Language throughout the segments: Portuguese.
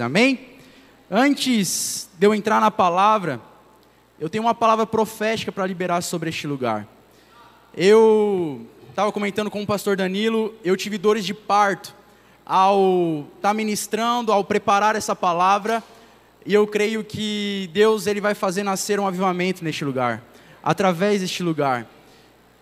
Amém? Antes de eu entrar na palavra, eu tenho uma palavra profética para liberar sobre este lugar. Eu estava comentando com o pastor Danilo, eu tive dores de parto ao estar tá ministrando, ao preparar essa palavra, e eu creio que Deus ele vai fazer nascer um avivamento neste lugar, através deste lugar.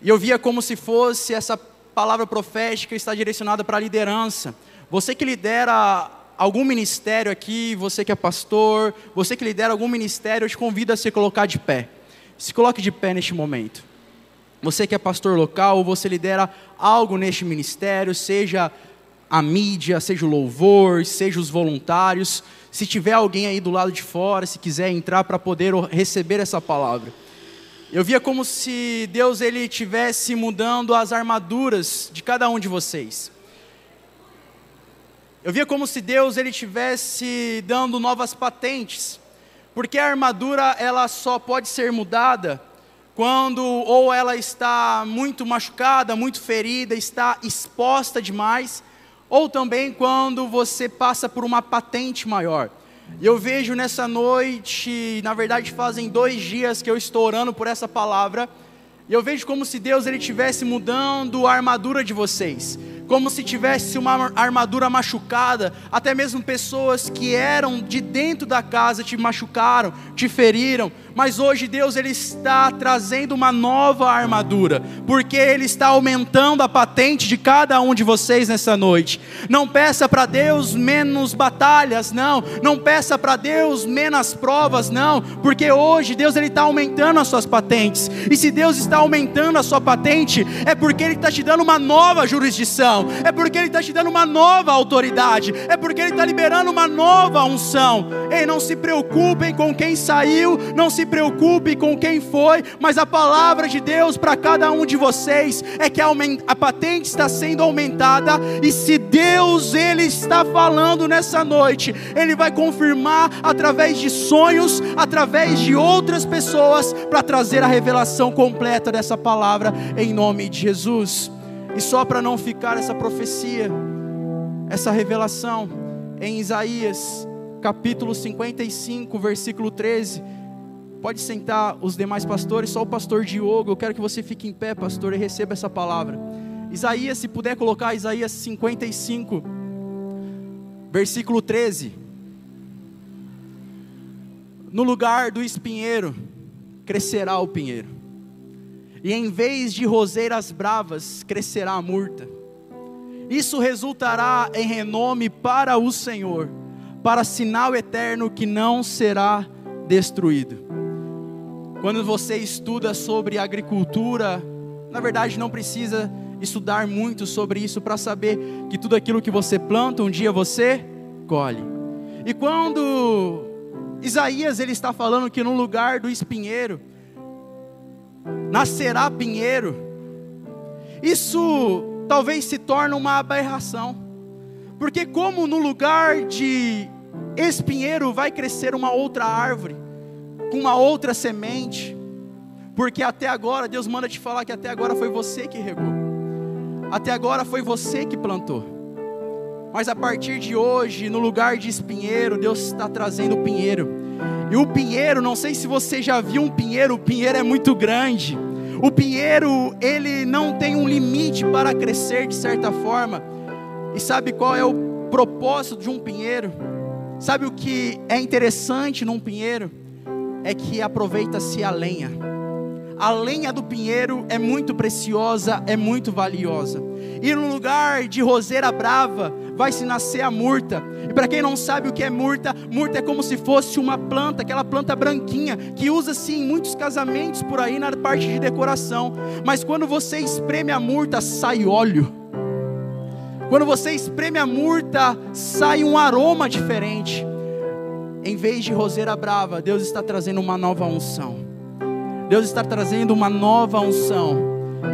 E eu via como se fosse essa palavra profética está direcionada para a liderança. Você que lidera algum ministério aqui, você que é pastor, você que lidera algum ministério, eu te convido a se colocar de pé. Se coloque de pé neste momento. Você que é pastor local, você lidera algo neste ministério, seja a mídia, seja o louvor, seja os voluntários. Se tiver alguém aí do lado de fora, se quiser entrar para poder receber essa palavra. Eu via como se Deus ele tivesse mudando as armaduras de cada um de vocês. Eu via como se Deus ele tivesse dando novas patentes, porque a armadura ela só pode ser mudada quando ou ela está muito machucada, muito ferida, está exposta demais, ou também quando você passa por uma patente maior. E eu vejo nessa noite, na verdade fazem dois dias que eu estou orando por essa palavra, e eu vejo como se Deus ele estivesse mudando a armadura de vocês. Como se tivesse uma armadura machucada, até mesmo pessoas que eram de dentro da casa te machucaram, te feriram, mas hoje Deus ele está trazendo uma nova armadura, porque ele está aumentando a patente de cada um de vocês nessa noite. Não peça para Deus menos batalhas, não. Não peça para Deus menos provas, não, porque hoje Deus ele está aumentando as suas patentes. E se Deus está aumentando a sua patente, é porque ele está te dando uma nova jurisdição, é porque ele está te dando uma nova autoridade, é porque ele está liberando uma nova unção. Ei, não se preocupem com quem saiu, não se se preocupe com quem foi, mas a palavra de Deus para cada um de vocês é que a patente está sendo aumentada e se Deus ele está falando nessa noite, ele vai confirmar através de sonhos, através de outras pessoas para trazer a revelação completa dessa palavra em nome de Jesus. E só para não ficar essa profecia, essa revelação em Isaías capítulo 55, versículo 13, Pode sentar os demais pastores, só o pastor Diogo. Eu quero que você fique em pé, pastor, e receba essa palavra. Isaías, se puder colocar Isaías 55, versículo 13. No lugar do espinheiro crescerá o pinheiro, e em vez de roseiras bravas crescerá a murta. Isso resultará em renome para o Senhor, para sinal eterno que não será destruído. Quando você estuda sobre agricultura, na verdade não precisa estudar muito sobre isso para saber que tudo aquilo que você planta, um dia você colhe. E quando Isaías ele está falando que no lugar do espinheiro nascerá pinheiro, isso talvez se torne uma aberração. Porque como no lugar de espinheiro vai crescer uma outra árvore, com uma outra semente, porque até agora, Deus manda te falar que até agora foi você que regou, até agora foi você que plantou, mas a partir de hoje, no lugar de espinheiro, Deus está trazendo o pinheiro, e o pinheiro, não sei se você já viu um pinheiro, o pinheiro é muito grande, o pinheiro, ele não tem um limite para crescer de certa forma, e sabe qual é o propósito de um pinheiro? Sabe o que é interessante num pinheiro? É que aproveita-se a lenha. A lenha do pinheiro é muito preciosa, é muito valiosa. E no lugar de roseira brava, vai se nascer a murta. E para quem não sabe o que é murta, murta é como se fosse uma planta, aquela planta branquinha, que usa-se em muitos casamentos por aí na parte de decoração. Mas quando você espreme a murta, sai óleo. Quando você espreme a murta, sai um aroma diferente em vez de roseira brava, Deus está trazendo uma nova unção. Deus está trazendo uma nova unção.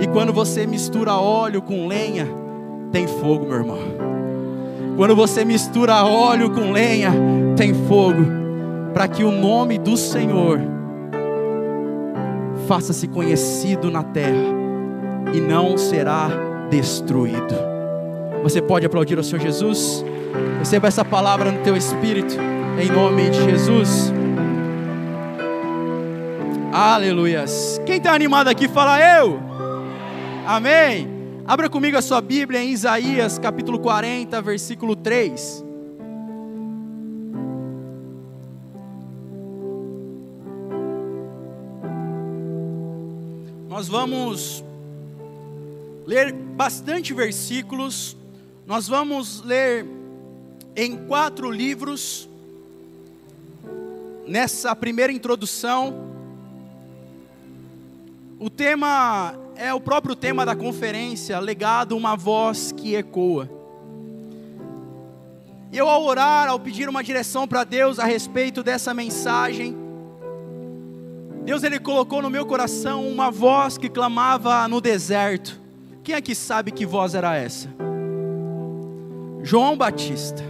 E quando você mistura óleo com lenha, tem fogo, meu irmão. Quando você mistura óleo com lenha, tem fogo. Para que o nome do Senhor faça-se conhecido na terra e não será destruído. Você pode aplaudir ao Senhor Jesus? Receba essa palavra no teu espírito, em nome de Jesus. Aleluias. Quem está animado aqui, fala eu. Amém. Abra comigo a sua Bíblia em Isaías capítulo 40, versículo 3. Nós vamos ler bastante versículos, nós vamos ler em quatro livros, nessa primeira introdução. O tema é o próprio tema da conferência, legado uma voz que ecoa. Eu ao orar, ao pedir uma direção para Deus a respeito dessa mensagem, Deus ele colocou no meu coração uma voz que clamava no deserto. Quem aqui sabe que voz era essa? João Batista.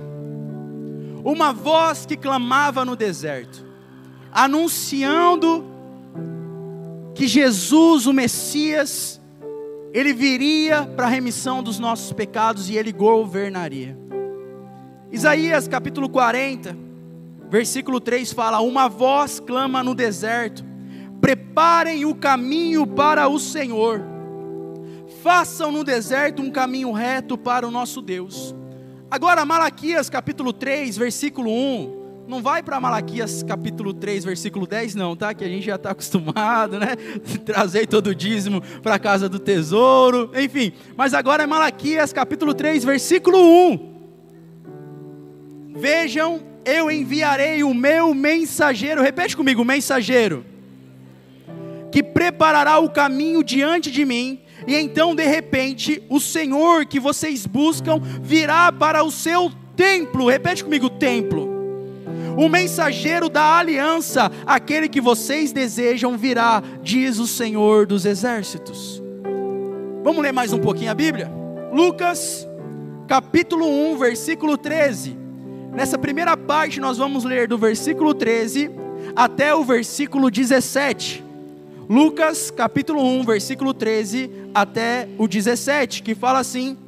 Uma voz que clamava no deserto, anunciando que Jesus, o Messias, ele viria para a remissão dos nossos pecados e ele governaria. Isaías capítulo 40, versículo 3 fala: Uma voz clama no deserto, Preparem o caminho para o Senhor. Façam no deserto um caminho reto para o nosso Deus. Agora, Malaquias capítulo 3, versículo 1. Não vai para Malaquias capítulo 3, versículo 10, não, tá? Que a gente já está acostumado, né? Trazer todo o dízimo para a casa do tesouro, enfim. Mas agora é Malaquias capítulo 3, versículo 1. Vejam, eu enviarei o meu mensageiro. Repete comigo, mensageiro que preparará o caminho diante de mim, e então de repente o Senhor que vocês buscam virá para o seu templo. Repete comigo: templo. O mensageiro da aliança, aquele que vocês desejam, virá, diz o Senhor dos exércitos. Vamos ler mais um pouquinho a Bíblia? Lucas, capítulo 1, versículo 13. Nessa primeira parte, nós vamos ler do versículo 13 até o versículo 17. Lucas capítulo 1, versículo 13 até o 17, que fala assim: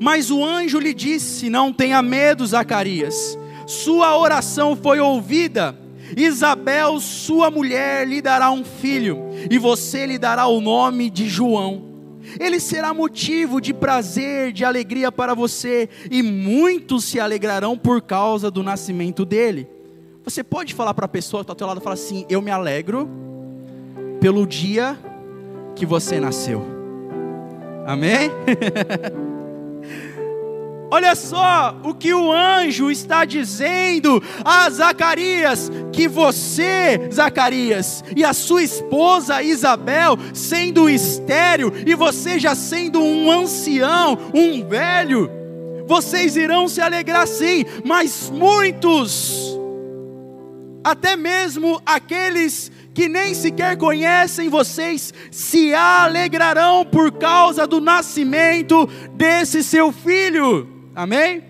Mas o anjo lhe disse: Não tenha medo, Zacarias, sua oração foi ouvida. Isabel, sua mulher, lhe dará um filho, e você lhe dará o nome de João. Ele será motivo de prazer, de alegria para você, e muitos se alegrarão por causa do nascimento dele. Você pode falar para a pessoa que está ao teu lado, falar assim: Eu me alegro pelo dia que você nasceu. Amém? Olha só o que o anjo está dizendo a Zacarias: que você, Zacarias, e a sua esposa Isabel, sendo estéril, e você já sendo um ancião, um velho, vocês irão se alegrar sim, mas muitos, até mesmo aqueles que nem sequer conhecem vocês, se alegrarão por causa do nascimento desse seu filho. Amém?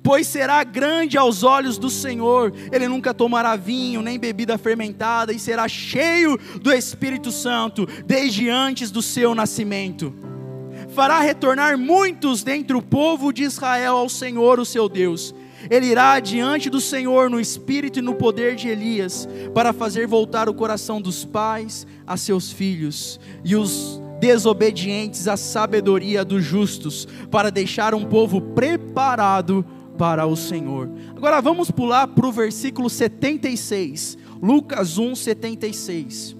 Pois será grande aos olhos do Senhor, ele nunca tomará vinho, nem bebida fermentada, e será cheio do Espírito Santo, desde antes do seu nascimento. Fará retornar muitos dentre o povo de Israel ao Senhor, o seu Deus ele irá diante do Senhor no espírito e no poder de Elias, para fazer voltar o coração dos pais a seus filhos, e os desobedientes à sabedoria dos justos, para deixar um povo preparado para o Senhor. Agora vamos pular para o versículo 76, Lucas 1, 76.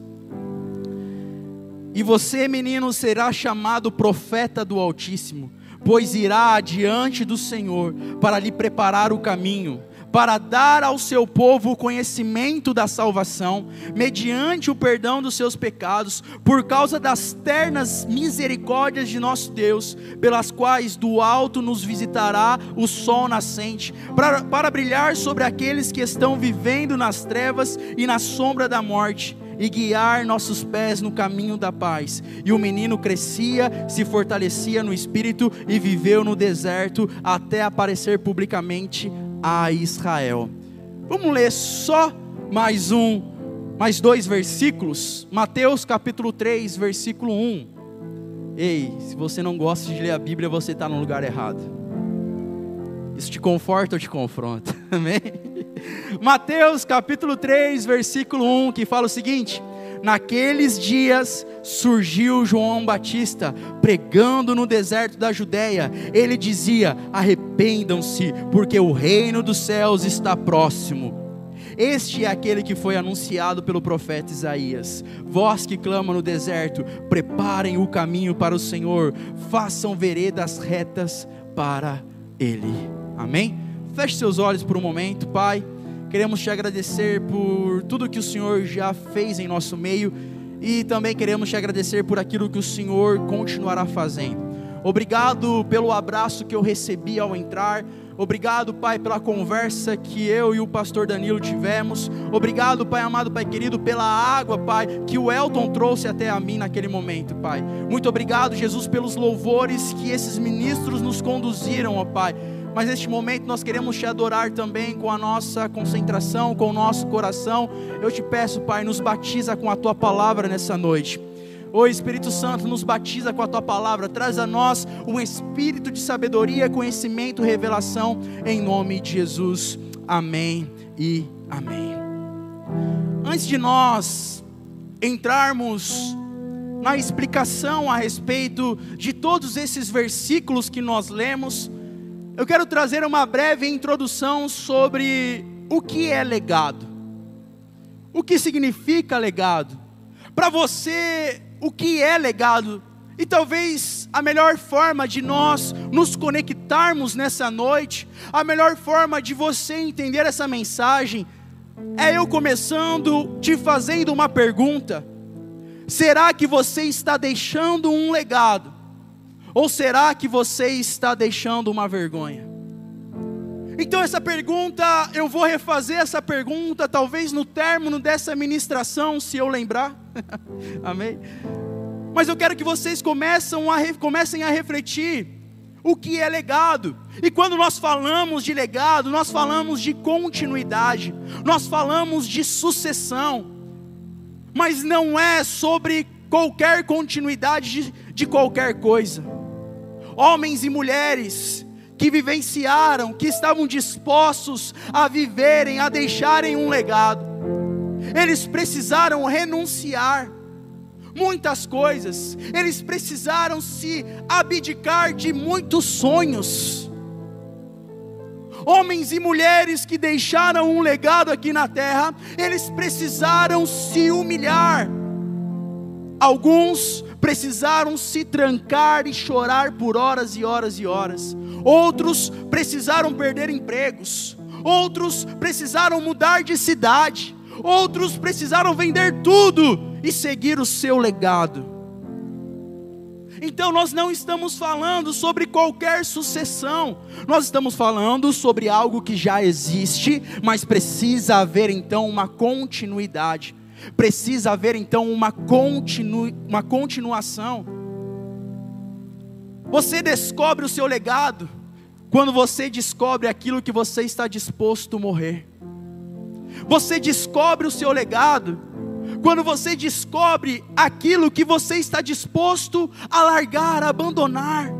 E você, menino, será chamado profeta do Altíssimo pois irá adiante do Senhor para lhe preparar o caminho, para dar ao seu povo o conhecimento da salvação, mediante o perdão dos seus pecados, por causa das ternas misericórdias de nosso Deus, pelas quais do alto nos visitará o sol nascente, para, para brilhar sobre aqueles que estão vivendo nas trevas e na sombra da morte e guiar nossos pés no caminho da paz. E o menino crescia, se fortalecia no espírito e viveu no deserto até aparecer publicamente a Israel. Vamos ler só mais um, mais dois versículos. Mateus capítulo 3, versículo 1. Ei, se você não gosta de ler a Bíblia, você está no lugar errado. Isso te conforta ou te confronta? Amém? Mateus capítulo 3, versículo 1, que fala o seguinte: Naqueles dias surgiu João Batista pregando no deserto da Judéia. Ele dizia: Arrependam-se, porque o reino dos céus está próximo. Este é aquele que foi anunciado pelo profeta Isaías. Vós que clamam no deserto, preparem o caminho para o Senhor, façam veredas retas para ele. Amém? Feche seus olhos por um momento, Pai. Queremos te agradecer por tudo que o Senhor já fez em nosso meio e também queremos te agradecer por aquilo que o Senhor continuará fazendo. Obrigado pelo abraço que eu recebi ao entrar. Obrigado, Pai, pela conversa que eu e o pastor Danilo tivemos. Obrigado, Pai amado, Pai querido, pela água, Pai, que o Elton trouxe até a mim naquele momento, Pai. Muito obrigado, Jesus, pelos louvores que esses ministros nos conduziram, ó Pai. Mas neste momento nós queremos te adorar também com a nossa concentração, com o nosso coração. Eu te peço, Pai, nos batiza com a tua palavra nessa noite. O Espírito Santo nos batiza com a tua palavra, traz a nós um espírito de sabedoria, conhecimento, revelação, em nome de Jesus. Amém e amém. Antes de nós entrarmos na explicação a respeito de todos esses versículos que nós lemos, eu quero trazer uma breve introdução sobre o que é legado. O que significa legado? Para você, o que é legado. E talvez a melhor forma de nós nos conectarmos nessa noite, a melhor forma de você entender essa mensagem, é eu começando te fazendo uma pergunta: será que você está deixando um legado? Ou será que você está deixando uma vergonha? Então, essa pergunta, eu vou refazer essa pergunta, talvez no término dessa ministração, se eu lembrar. Amém? Mas eu quero que vocês comecem a, comecem a refletir o que é legado. E quando nós falamos de legado, nós falamos de continuidade, nós falamos de sucessão, mas não é sobre qualquer continuidade de, de qualquer coisa. Homens e mulheres que vivenciaram, que estavam dispostos a viverem, a deixarem um legado. Eles precisaram renunciar muitas coisas, eles precisaram se abdicar de muitos sonhos. Homens e mulheres que deixaram um legado aqui na terra, eles precisaram se humilhar. Alguns precisaram se trancar e chorar por horas e horas e horas. Outros precisaram perder empregos. Outros precisaram mudar de cidade. Outros precisaram vender tudo e seguir o seu legado. Então nós não estamos falando sobre qualquer sucessão, nós estamos falando sobre algo que já existe, mas precisa haver então uma continuidade precisa haver então uma, continu, uma continuação. Você descobre o seu legado quando você descobre aquilo que você está disposto a morrer. Você descobre o seu legado quando você descobre aquilo que você está disposto a largar, a abandonar,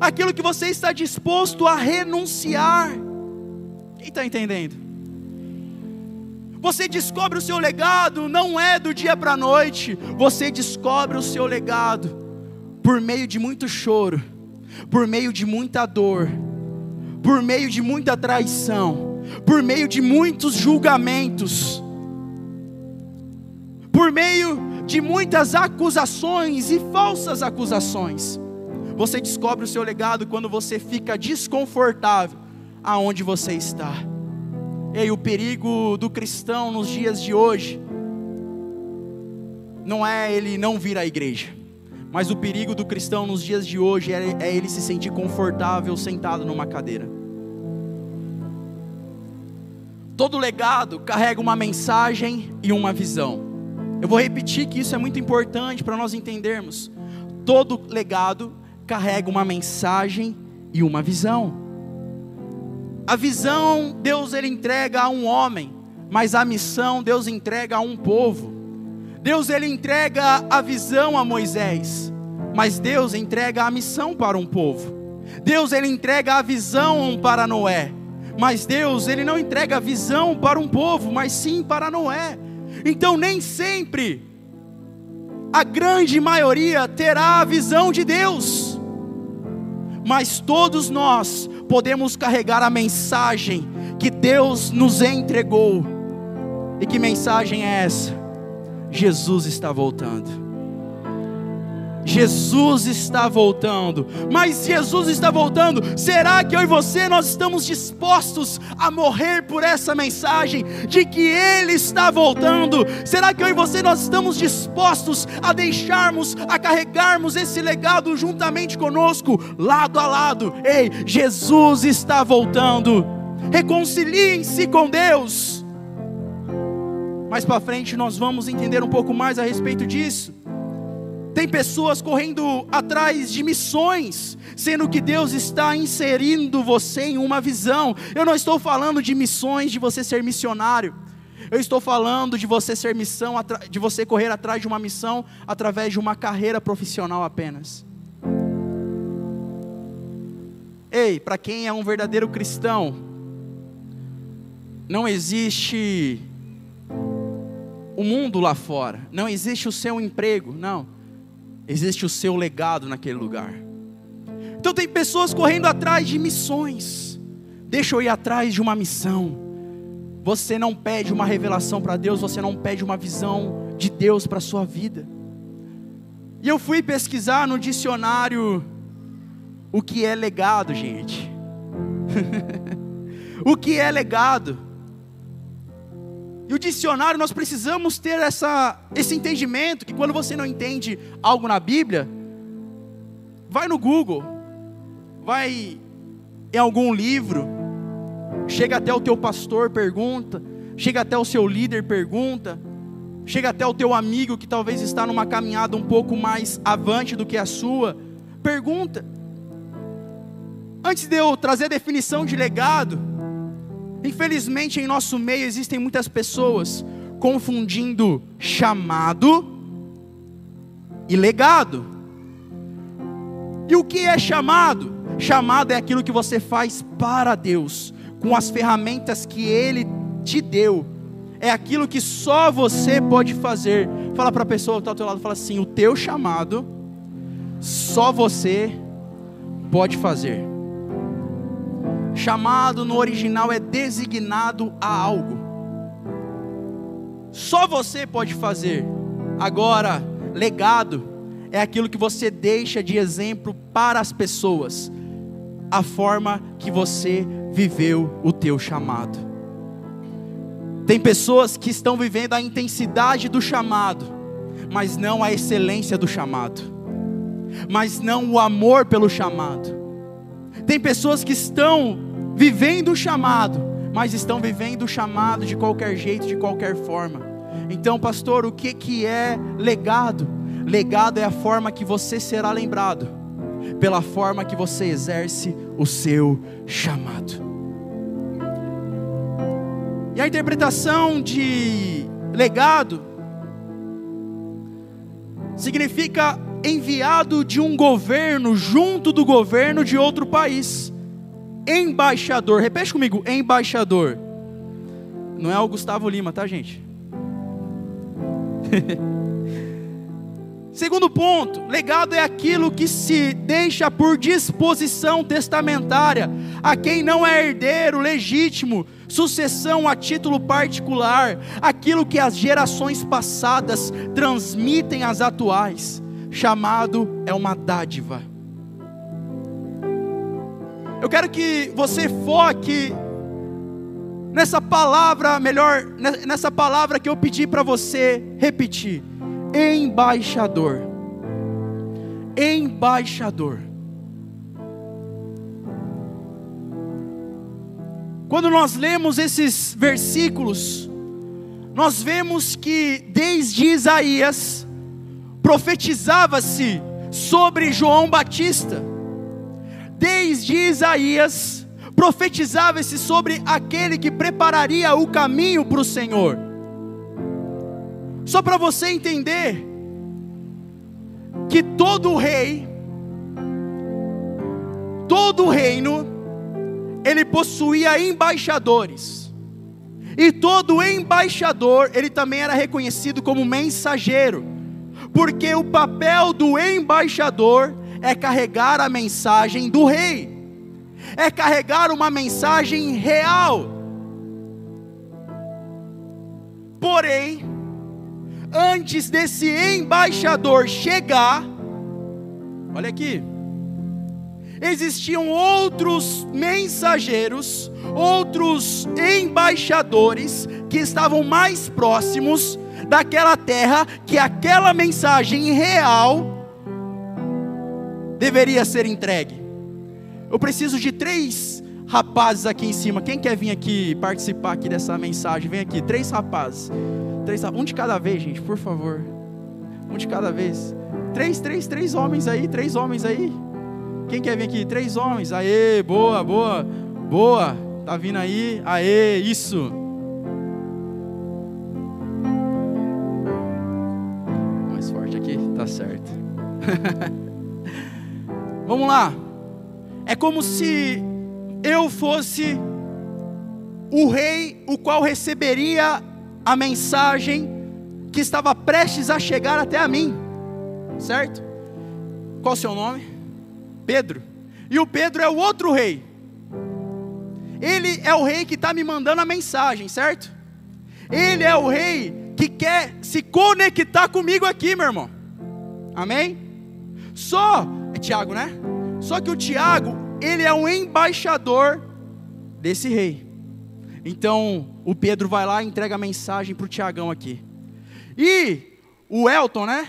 aquilo que você está disposto a renunciar. Quem está entendendo? Você descobre o seu legado, não é do dia para a noite, você descobre o seu legado por meio de muito choro, por meio de muita dor, por meio de muita traição, por meio de muitos julgamentos, por meio de muitas acusações e falsas acusações. Você descobre o seu legado quando você fica desconfortável aonde você está. Ei, o perigo do cristão nos dias de hoje não é ele não vir à igreja, mas o perigo do cristão nos dias de hoje é, é ele se sentir confortável sentado numa cadeira. Todo legado carrega uma mensagem e uma visão. Eu vou repetir que isso é muito importante para nós entendermos. Todo legado carrega uma mensagem e uma visão. A visão Deus ele entrega a um homem, mas a missão Deus entrega a um povo. Deus ele entrega a visão a Moisés, mas Deus entrega a missão para um povo. Deus ele entrega a visão para Noé. Mas Deus, ele não entrega a visão para um povo, mas sim para Noé. Então nem sempre a grande maioria terá a visão de Deus. Mas todos nós podemos carregar a mensagem que Deus nos entregou. E que mensagem é essa? Jesus está voltando. Jesus está voltando. Mas Jesus está voltando. Será que eu e você nós estamos dispostos a morrer por essa mensagem de que ele está voltando? Será que eu e você nós estamos dispostos a deixarmos, a carregarmos esse legado juntamente conosco, lado a lado? Ei, Jesus está voltando. Reconciliem-se com Deus. Mais para frente nós vamos entender um pouco mais a respeito disso. Tem pessoas correndo atrás de missões, sendo que Deus está inserindo você em uma visão. Eu não estou falando de missões de você ser missionário. Eu estou falando de você ser missão, de você correr atrás de uma missão através de uma carreira profissional apenas. Ei, para quem é um verdadeiro cristão, não existe o mundo lá fora, não existe o seu emprego, não existe o seu legado naquele lugar. Então tem pessoas correndo atrás de missões. Deixa eu ir atrás de uma missão. Você não pede uma revelação para Deus, você não pede uma visão de Deus para a sua vida. E eu fui pesquisar no dicionário o que é legado, gente. o que é legado? E o dicionário, nós precisamos ter essa, esse entendimento que quando você não entende algo na Bíblia, vai no Google, vai em algum livro, chega até o teu pastor, pergunta, chega até o seu líder, pergunta, chega até o teu amigo que talvez está numa caminhada um pouco mais avante do que a sua, pergunta. Antes de eu trazer a definição de legado, Infelizmente, em nosso meio existem muitas pessoas confundindo chamado e legado. E o que é chamado? Chamado é aquilo que você faz para Deus, com as ferramentas que Ele te deu. É aquilo que só você pode fazer. Fala para a pessoa que está ao teu lado, fala assim: o teu chamado, só você pode fazer. Chamado no original é designado a algo. Só você pode fazer. Agora, legado é aquilo que você deixa de exemplo para as pessoas. A forma que você viveu o teu chamado. Tem pessoas que estão vivendo a intensidade do chamado, mas não a excelência do chamado, mas não o amor pelo chamado. Tem pessoas que estão vivendo o chamado, mas estão vivendo o chamado de qualquer jeito, de qualquer forma. Então, pastor, o que, que é legado? Legado é a forma que você será lembrado, pela forma que você exerce o seu chamado. E a interpretação de legado significa enviado de um governo junto do governo de outro país embaixador. Repete comigo, embaixador. Não é o Gustavo Lima, tá, gente? Segundo ponto, legado é aquilo que se deixa por disposição testamentária a quem não é herdeiro legítimo, sucessão a título particular, aquilo que as gerações passadas transmitem às atuais. Chamado é uma dádiva. Eu quero que você foque nessa palavra, melhor, nessa palavra que eu pedi para você repetir: embaixador. Embaixador. Quando nós lemos esses versículos, nós vemos que desde Isaías profetizava-se sobre João Batista desde Isaías, profetizava-se sobre aquele que prepararia o caminho para o Senhor. Só para você entender que todo rei, todo reino ele possuía embaixadores. E todo embaixador, ele também era reconhecido como mensageiro. Porque o papel do embaixador é carregar a mensagem do rei. É carregar uma mensagem real. Porém, antes desse embaixador chegar, olha aqui, existiam outros mensageiros, outros embaixadores que estavam mais próximos daquela terra que aquela mensagem real deveria ser entregue. Eu preciso de três rapazes aqui em cima. Quem quer vir aqui participar aqui dessa mensagem? Vem aqui, três rapazes. Três, um de cada vez, gente, por favor. Um de cada vez. Três, três, três homens aí, três homens aí. Quem quer vir aqui? Três homens. Aê, boa, boa, boa. Tá vindo aí? Aê, isso. Mais forte aqui, tá certo. Vamos lá. É como se eu fosse o rei, o qual receberia a mensagem que estava prestes a chegar até a mim, certo? Qual o seu nome? Pedro. E o Pedro é o outro rei. Ele é o rei que está me mandando a mensagem, certo? Ele é o rei que quer se conectar comigo aqui, meu irmão. Amém? Só, é Tiago, né? Só que o Tiago, ele é um embaixador desse rei. Então, o Pedro vai lá e entrega a mensagem para o Tiagão aqui. E o Elton, né?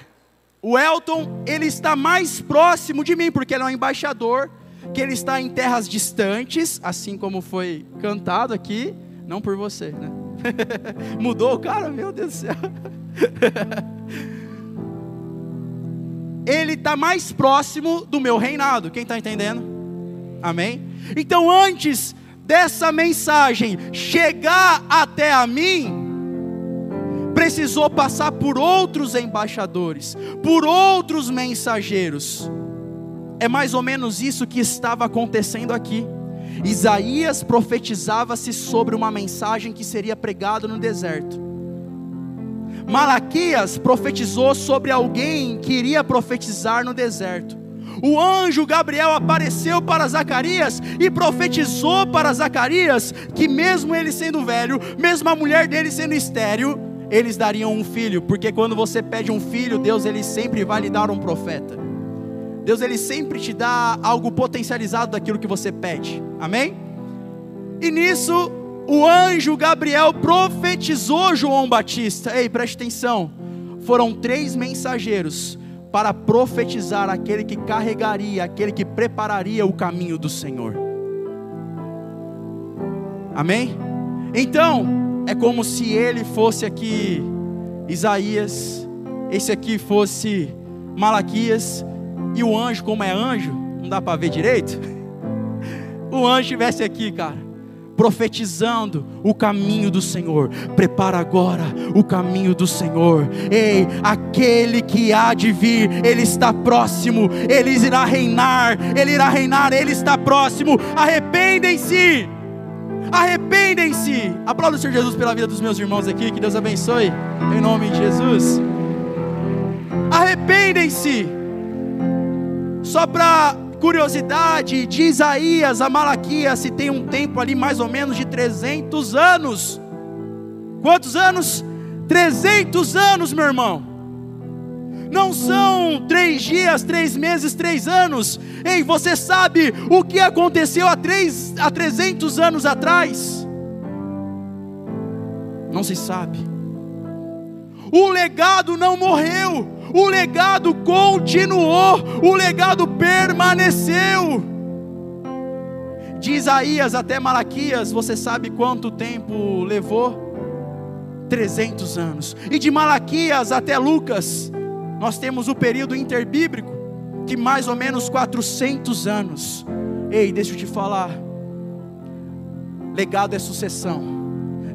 O Elton, ele está mais próximo de mim, porque ele é um embaixador, que ele está em terras distantes, assim como foi cantado aqui, não por você, né? Mudou o cara, meu Deus do céu. ele está mais próximo do meu reinado, quem está entendendo? Amém? Então, antes dessa mensagem chegar até a mim, precisou passar por outros embaixadores, por outros mensageiros. É mais ou menos isso que estava acontecendo aqui. Isaías profetizava-se sobre uma mensagem que seria pregada no deserto. Malaquias profetizou sobre alguém que iria profetizar no deserto. O anjo Gabriel apareceu para Zacarias e profetizou para Zacarias que, mesmo ele sendo velho, mesmo a mulher dele sendo estéril, eles dariam um filho, porque quando você pede um filho, Deus ele sempre vai lhe dar um profeta. Deus ele sempre te dá algo potencializado daquilo que você pede. Amém? E nisso o anjo Gabriel profetizou João Batista. Ei, preste atenção. Foram três mensageiros para profetizar aquele que carregaria, aquele que prepararia o caminho do Senhor. Amém? Então, é como se ele fosse aqui Isaías, esse aqui fosse Malaquias, e o anjo, como é anjo, não dá para ver direito. O anjo estivesse aqui, cara, profetizando o caminho do Senhor. Prepara agora o caminho do Senhor. Ei, aquele que há de vir, ele está próximo, ele irá reinar, ele irá reinar, ele está próximo. Arrependem-se Arrependem-se. Aplauda o Senhor Jesus pela vida dos meus irmãos aqui. Que Deus abençoe. Em nome de Jesus. Arrependem-se. Só para curiosidade, de Isaías a Malaquias se tem um tempo ali mais ou menos de 300 anos. Quantos anos? 300 anos, meu irmão não são três dias, três meses, três anos. Ei, você sabe o que aconteceu há, três, há 300 anos atrás? Não se sabe. O legado não morreu, o legado continuou, o legado permaneceu. De Isaías até Malaquias, você sabe quanto tempo levou? 300 anos. E de Malaquias até Lucas, nós temos o período interbíblico, que mais ou menos 400 anos. Ei, deixa eu te falar. Legado é sucessão.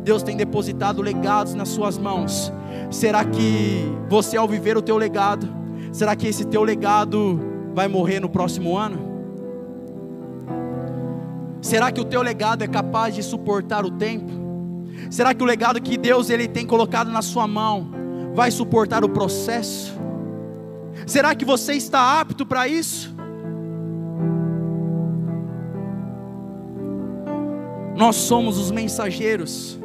Deus tem depositado legados nas suas mãos. Será que você ao viver o teu legado, será que esse teu legado vai morrer no próximo ano? Será que o teu legado é capaz de suportar o tempo? Será que o legado que Deus ele tem colocado na sua mão vai suportar o processo? Será que você está apto para isso? Nós somos os mensageiros.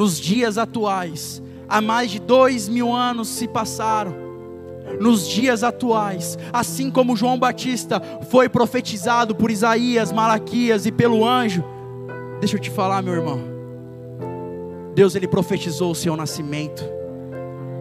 Nos dias atuais, há mais de dois mil anos se passaram. Nos dias atuais, assim como João Batista foi profetizado por Isaías, Malaquias e pelo anjo, deixa eu te falar, meu irmão. Deus ele profetizou o seu nascimento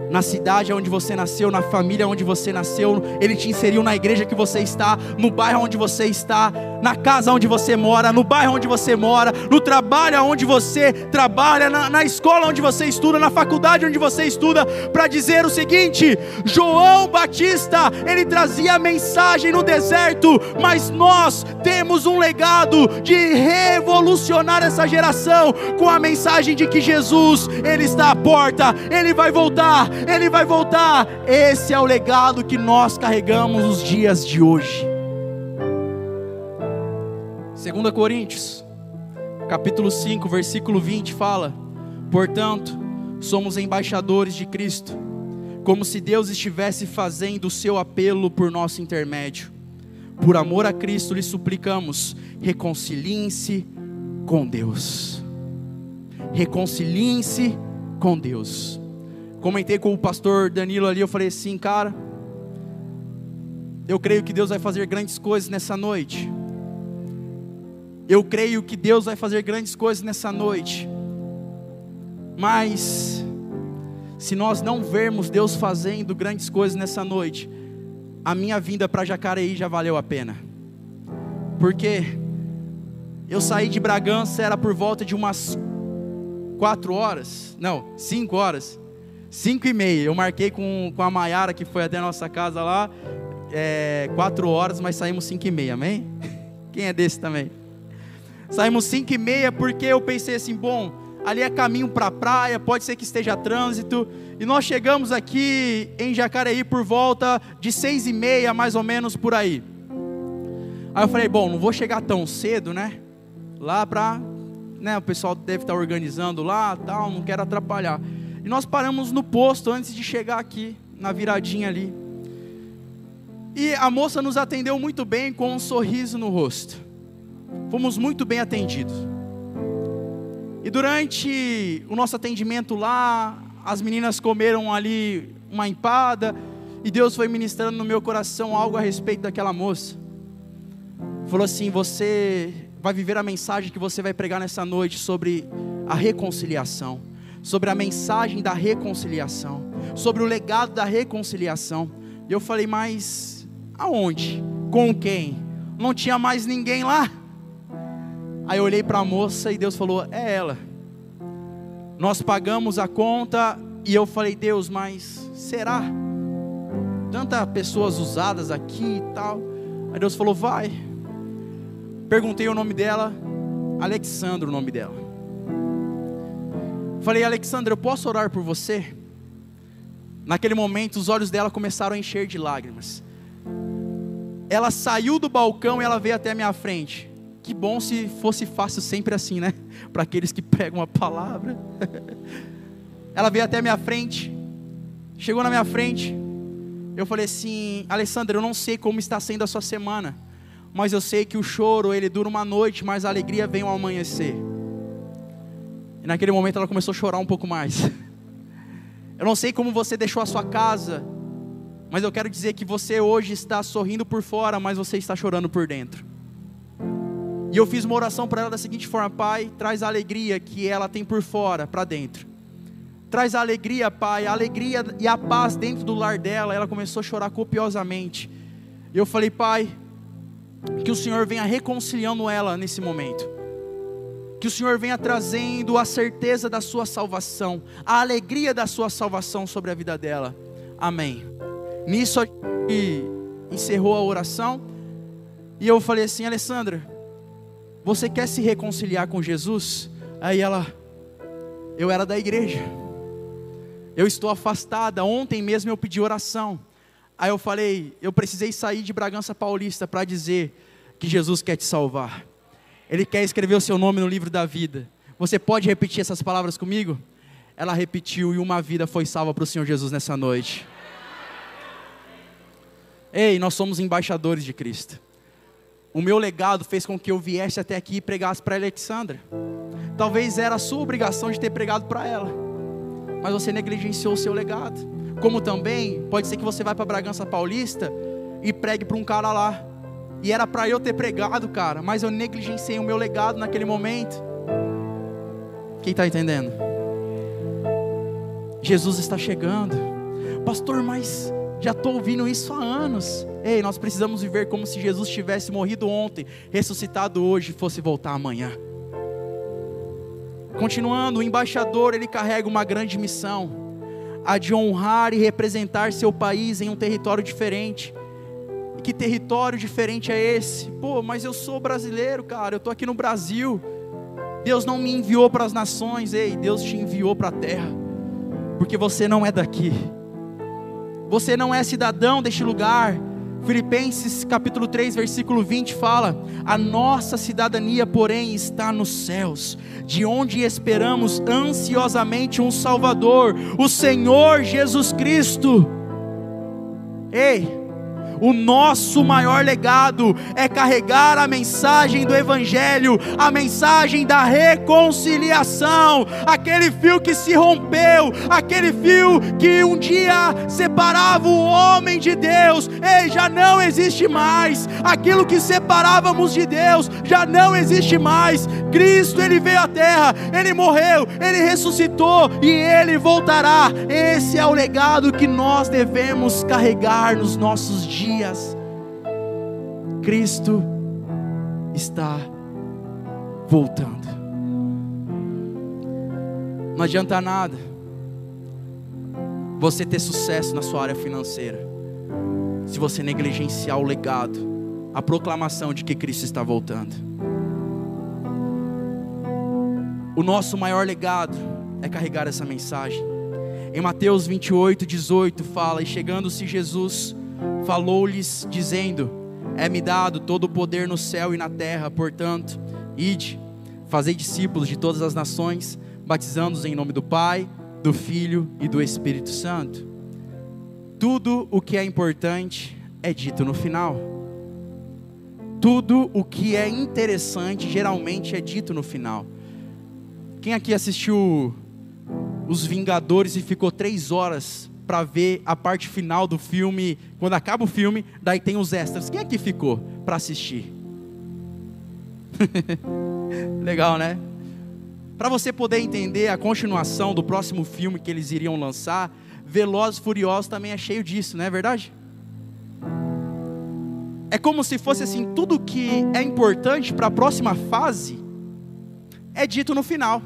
na cidade onde você nasceu, na família onde você nasceu, Ele te inseriu na igreja que você está, no bairro onde você está, na casa onde você mora, no bairro onde você mora, no trabalho onde você trabalha, na, na escola onde você estuda, na faculdade onde você estuda, para dizer o seguinte: João Batista, ele trazia a mensagem no deserto, mas nós temos um legado de revolucionar essa geração com a mensagem de que Jesus, ele está à porta, ele vai voltar, ele vai voltar. Esse é o legado que nós carregamos nos dias de hoje. 2 Coríntios, capítulo 5, versículo 20 fala: Portanto, somos embaixadores de Cristo, como se Deus estivesse fazendo o seu apelo por nosso intermédio. Por amor a Cristo lhe suplicamos, reconciliem-se com Deus. Reconciliem-se com Deus. Comentei com o pastor Danilo ali, eu falei assim, cara, eu creio que Deus vai fazer grandes coisas nessa noite. Eu creio que Deus vai fazer grandes coisas nessa noite. Mas, se nós não vermos Deus fazendo grandes coisas nessa noite, a minha vinda para Jacareí já valeu a pena. Porque eu saí de Bragança, era por volta de umas quatro horas, não, cinco horas, cinco e meia. Eu marquei com, com a Maiara, que foi até a nossa casa lá, é, quatro horas, mas saímos cinco e meia, amém? Quem é desse também? Saímos 5 e meia porque eu pensei assim, bom, ali é caminho para a praia, pode ser que esteja trânsito. E nós chegamos aqui em Jacareí por volta de seis e meia, mais ou menos por aí. Aí eu falei, bom, não vou chegar tão cedo, né? Lá para, né? O pessoal deve estar organizando lá, tal, não quero atrapalhar. E nós paramos no posto antes de chegar aqui, na viradinha ali. E a moça nos atendeu muito bem com um sorriso no rosto fomos muito bem atendidos. E durante o nosso atendimento lá, as meninas comeram ali uma empada, e Deus foi ministrando no meu coração algo a respeito daquela moça. Falou assim: Você vai viver a mensagem que você vai pregar nessa noite sobre a reconciliação, sobre a mensagem da reconciliação, sobre o legado da reconciliação. E eu falei: Mas aonde? Com quem? Não tinha mais ninguém lá. Aí eu olhei para a moça e Deus falou: É ela. Nós pagamos a conta e eu falei: Deus, mas será? Tantas pessoas usadas aqui e tal. Aí Deus falou: Vai. Perguntei o nome dela, Alexandra, o nome dela. Falei: Alexandra, eu posso orar por você? Naquele momento, os olhos dela começaram a encher de lágrimas. Ela saiu do balcão e ela veio até a minha frente. Que bom se fosse fácil sempre assim, né? Para aqueles que pregam a palavra. Ela veio até a minha frente, chegou na minha frente. Eu falei assim: Alessandra, eu não sei como está sendo a sua semana, mas eu sei que o choro ele dura uma noite, mas a alegria vem ao amanhecer. E naquele momento ela começou a chorar um pouco mais. Eu não sei como você deixou a sua casa, mas eu quero dizer que você hoje está sorrindo por fora, mas você está chorando por dentro. E eu fiz uma oração para ela da seguinte forma: Pai, traz a alegria que ela tem por fora para dentro. Traz a alegria, Pai, a alegria e a paz dentro do lar dela. Ela começou a chorar copiosamente. E eu falei, Pai, que o Senhor venha reconciliando ela nesse momento. Que o Senhor venha trazendo a certeza da sua salvação, a alegria da sua salvação sobre a vida dela. Amém. Nisso gente encerrou a oração. E eu falei assim, Alessandra, você quer se reconciliar com Jesus? Aí ela, eu era da igreja, eu estou afastada. Ontem mesmo eu pedi oração. Aí eu falei, eu precisei sair de Bragança Paulista para dizer que Jesus quer te salvar. Ele quer escrever o seu nome no livro da vida. Você pode repetir essas palavras comigo? Ela repetiu e uma vida foi salva para o Senhor Jesus nessa noite. Ei, nós somos embaixadores de Cristo. O meu legado fez com que eu viesse até aqui e pregasse para a Alexandra. Talvez era a sua obrigação de ter pregado para ela, mas você negligenciou o seu legado. Como também pode ser que você vá para Bragança Paulista e pregue para um cara lá. E era para eu ter pregado, cara, mas eu negligenciei o meu legado naquele momento. Quem está entendendo? Jesus está chegando. Pastor, mas já estou ouvindo isso há anos. Ei, nós precisamos viver como se Jesus tivesse morrido ontem, ressuscitado hoje e fosse voltar amanhã. Continuando, o embaixador ele carrega uma grande missão, a de honrar e representar seu país em um território diferente. E que território diferente é esse? Pô, mas eu sou brasileiro, cara, eu estou aqui no Brasil. Deus não me enviou para as nações, ei, Deus te enviou para a terra, porque você não é daqui, você não é cidadão deste lugar. Filipenses capítulo 3, versículo 20 fala: A nossa cidadania, porém, está nos céus, de onde esperamos ansiosamente um Salvador, o Senhor Jesus Cristo. Ei, o nosso maior legado é carregar a mensagem do Evangelho, a mensagem da reconciliação, aquele fio que se rompeu, aquele fio que um dia separava o homem de Deus, ei, já não existe mais, aquilo que separávamos de Deus já não existe mais. Cristo, ele veio à terra, ele morreu, ele ressuscitou e ele voltará. Esse é o legado que nós devemos carregar nos nossos dias dias, Cristo está voltando. Não adianta nada você ter sucesso na sua área financeira, se você negligenciar o legado, a proclamação de que Cristo está voltando. O nosso maior legado é carregar essa mensagem. Em Mateus 28, 18 fala: E chegando-se Jesus, falou-lhes, dizendo: É-me dado todo o poder no céu e na terra, portanto, ide, fazei discípulos de todas as nações, batizando-os em nome do Pai, do Filho e do Espírito Santo. Tudo o que é importante é dito no final. Tudo o que é interessante geralmente é dito no final. Quem aqui assistiu Os Vingadores e ficou três horas para ver a parte final do filme. Quando acaba o filme, daí tem os extras. Quem é que ficou para assistir? Legal, né? Para você poder entender a continuação do próximo filme que eles iriam lançar, Velozes Furiosos também é cheio disso, não é verdade? É como se fosse assim, tudo que é importante para a próxima fase é dito no final.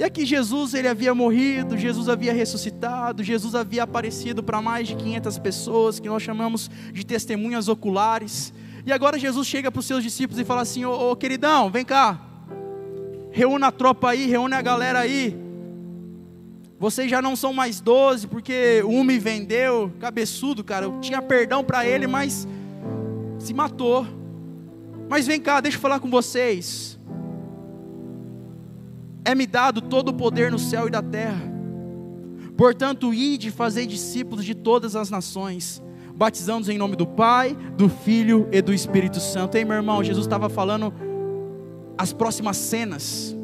E aqui Jesus ele havia morrido, Jesus havia ressuscitado, Jesus havia aparecido para mais de 500 pessoas, que nós chamamos de testemunhas oculares. E agora Jesus chega para os seus discípulos e fala assim: ô, ô queridão, vem cá, reúna a tropa aí, reúne a galera aí. Vocês já não são mais doze, porque um me vendeu, cabeçudo, cara. Eu tinha perdão para ele, mas se matou. Mas vem cá, deixa eu falar com vocês é-me dado todo o poder no céu e da terra. Portanto, ide e discípulos de todas as nações, batizando-os em nome do Pai, do Filho e do Espírito Santo. Ei, meu irmão, Jesus estava falando as próximas cenas,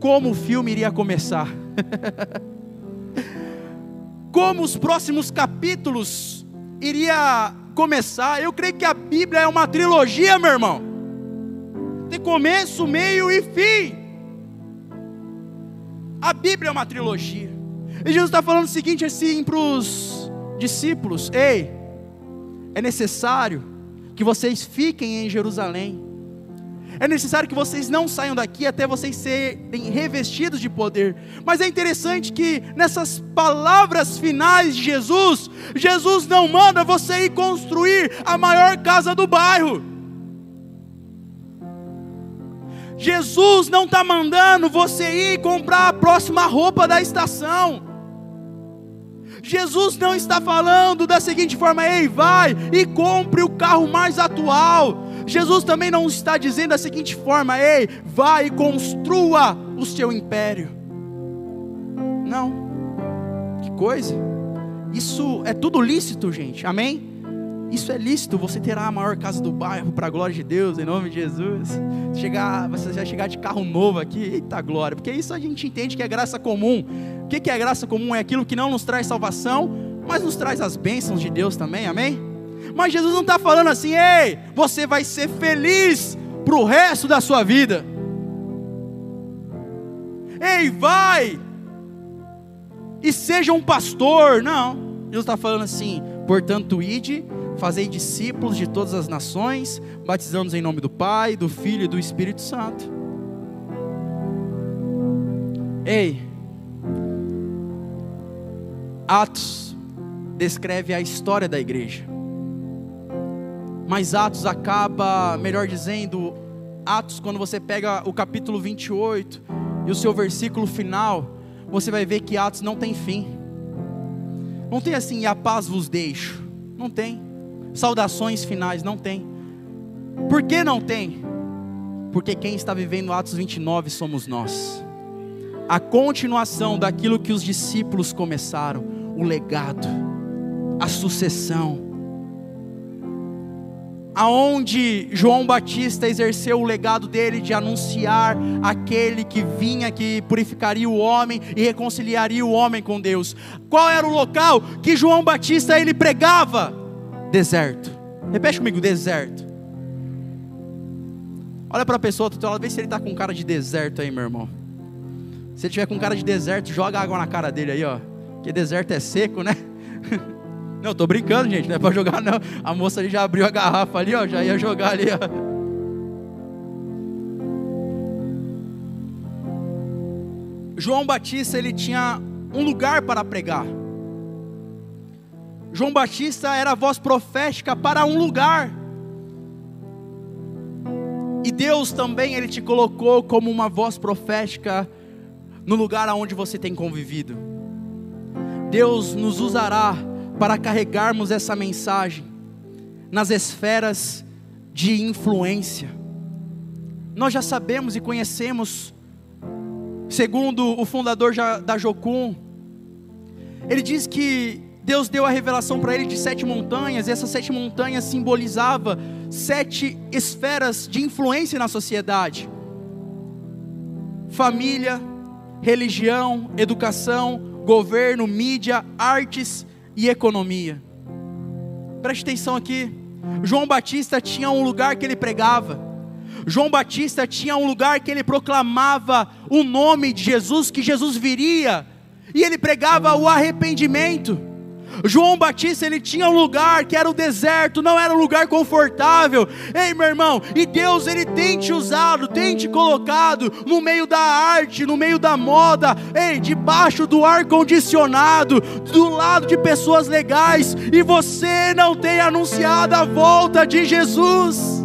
como o filme iria começar, como os próximos capítulos iria começar. Eu creio que a Bíblia é uma trilogia, meu irmão. Tem começo, meio e fim. A Bíblia é uma trilogia. E Jesus está falando o seguinte assim para os discípulos: Ei, é necessário que vocês fiquem em Jerusalém. É necessário que vocês não saiam daqui até vocês serem revestidos de poder. Mas é interessante que nessas palavras finais de Jesus, Jesus não manda você ir construir a maior casa do bairro. Jesus não está mandando você ir comprar a próxima roupa da estação. Jesus não está falando da seguinte forma: ei, vai e compre o carro mais atual. Jesus também não está dizendo da seguinte forma: ei, vai e construa o seu império. Não. Que coisa. Isso é tudo lícito, gente. Amém? Isso é lícito, você terá a maior casa do bairro para a glória de Deus, em nome de Jesus. Chegar, você vai chegar de carro novo aqui, eita glória, porque isso a gente entende que é graça comum. O que é graça comum? É aquilo que não nos traz salvação, mas nos traz as bênçãos de Deus também, amém? Mas Jesus não está falando assim, ei, você vai ser feliz para o resto da sua vida. Ei, vai e seja um pastor. Não, Jesus está falando assim, portanto, ide Fazei discípulos de todas as nações, batizando-os em nome do Pai, do Filho e do Espírito Santo. Ei, Atos descreve a história da igreja. Mas Atos acaba, melhor dizendo, Atos, quando você pega o capítulo 28 e o seu versículo final, você vai ver que Atos não tem fim. Não tem assim, e a paz vos deixo. Não tem saudações finais, não tem. Por que não tem? Porque quem está vivendo Atos 29 somos nós. A continuação daquilo que os discípulos começaram, o legado, a sucessão. Aonde João Batista exerceu o legado dele de anunciar aquele que vinha, que purificaria o homem e reconciliaria o homem com Deus. Qual era o local que João Batista ele pregava? Deserto. Repete comigo, deserto. Olha para a pessoa teu lado, vê se ele está com cara de deserto aí, meu irmão. Se ele tiver com cara de deserto, joga água na cara dele aí, ó. Porque deserto é seco, né? Não, tô brincando, gente, não é para jogar não. A moça ali já abriu a garrafa ali, ó, já ia jogar ali, ó. João Batista, ele tinha um lugar para pregar. João Batista era a voz profética para um lugar. E Deus também ele te colocou como uma voz profética no lugar aonde você tem convivido. Deus nos usará para carregarmos essa mensagem nas esferas de influência. Nós já sabemos e conhecemos, segundo o fundador da Jocum, ele diz que Deus deu a revelação para ele de sete montanhas, e essas sete montanhas simbolizava sete esferas de influência na sociedade: família, religião, educação, governo, mídia, artes e economia. Preste atenção aqui. João Batista tinha um lugar que ele pregava. João Batista tinha um lugar que ele proclamava o nome de Jesus, que Jesus viria, e ele pregava o arrependimento. João Batista ele tinha um lugar que era o deserto, não era um lugar confortável. Ei, meu irmão, e Deus ele tem te usado, tem te colocado no meio da arte, no meio da moda, ei, debaixo do ar condicionado, do lado de pessoas legais, e você não tem anunciado a volta de Jesus.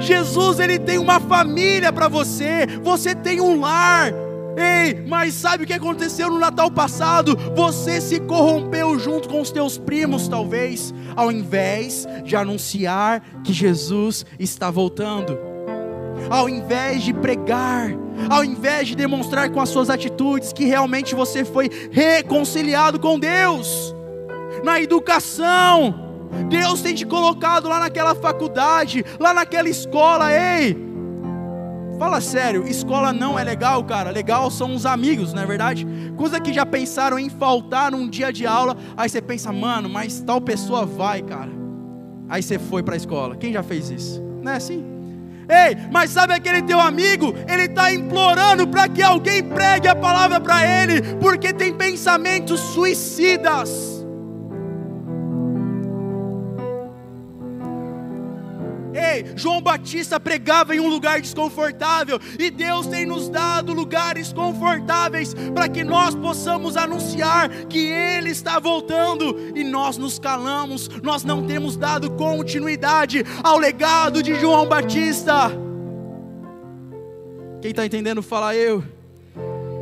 Jesus ele tem uma família para você, você tem um lar. Ei, mas sabe o que aconteceu no Natal passado? Você se corrompeu junto com os teus primos, talvez, ao invés de anunciar que Jesus está voltando. Ao invés de pregar, ao invés de demonstrar com as suas atitudes que realmente você foi reconciliado com Deus, na educação, Deus tem te colocado lá naquela faculdade, lá naquela escola, ei, Fala sério, escola não é legal, cara. Legal são os amigos, não é verdade? Coisa que já pensaram em faltar num dia de aula, aí você pensa, mano, mas tal pessoa vai, cara. Aí você foi para a escola. Quem já fez isso? Não é assim? Ei, mas sabe aquele teu amigo? Ele está implorando para que alguém pregue a palavra para ele, porque tem pensamentos suicidas. João Batista pregava em um lugar desconfortável, e Deus tem nos dado lugares confortáveis para que nós possamos anunciar que Ele está voltando, e nós nos calamos, nós não temos dado continuidade ao legado de João Batista. Quem está entendendo, fala eu.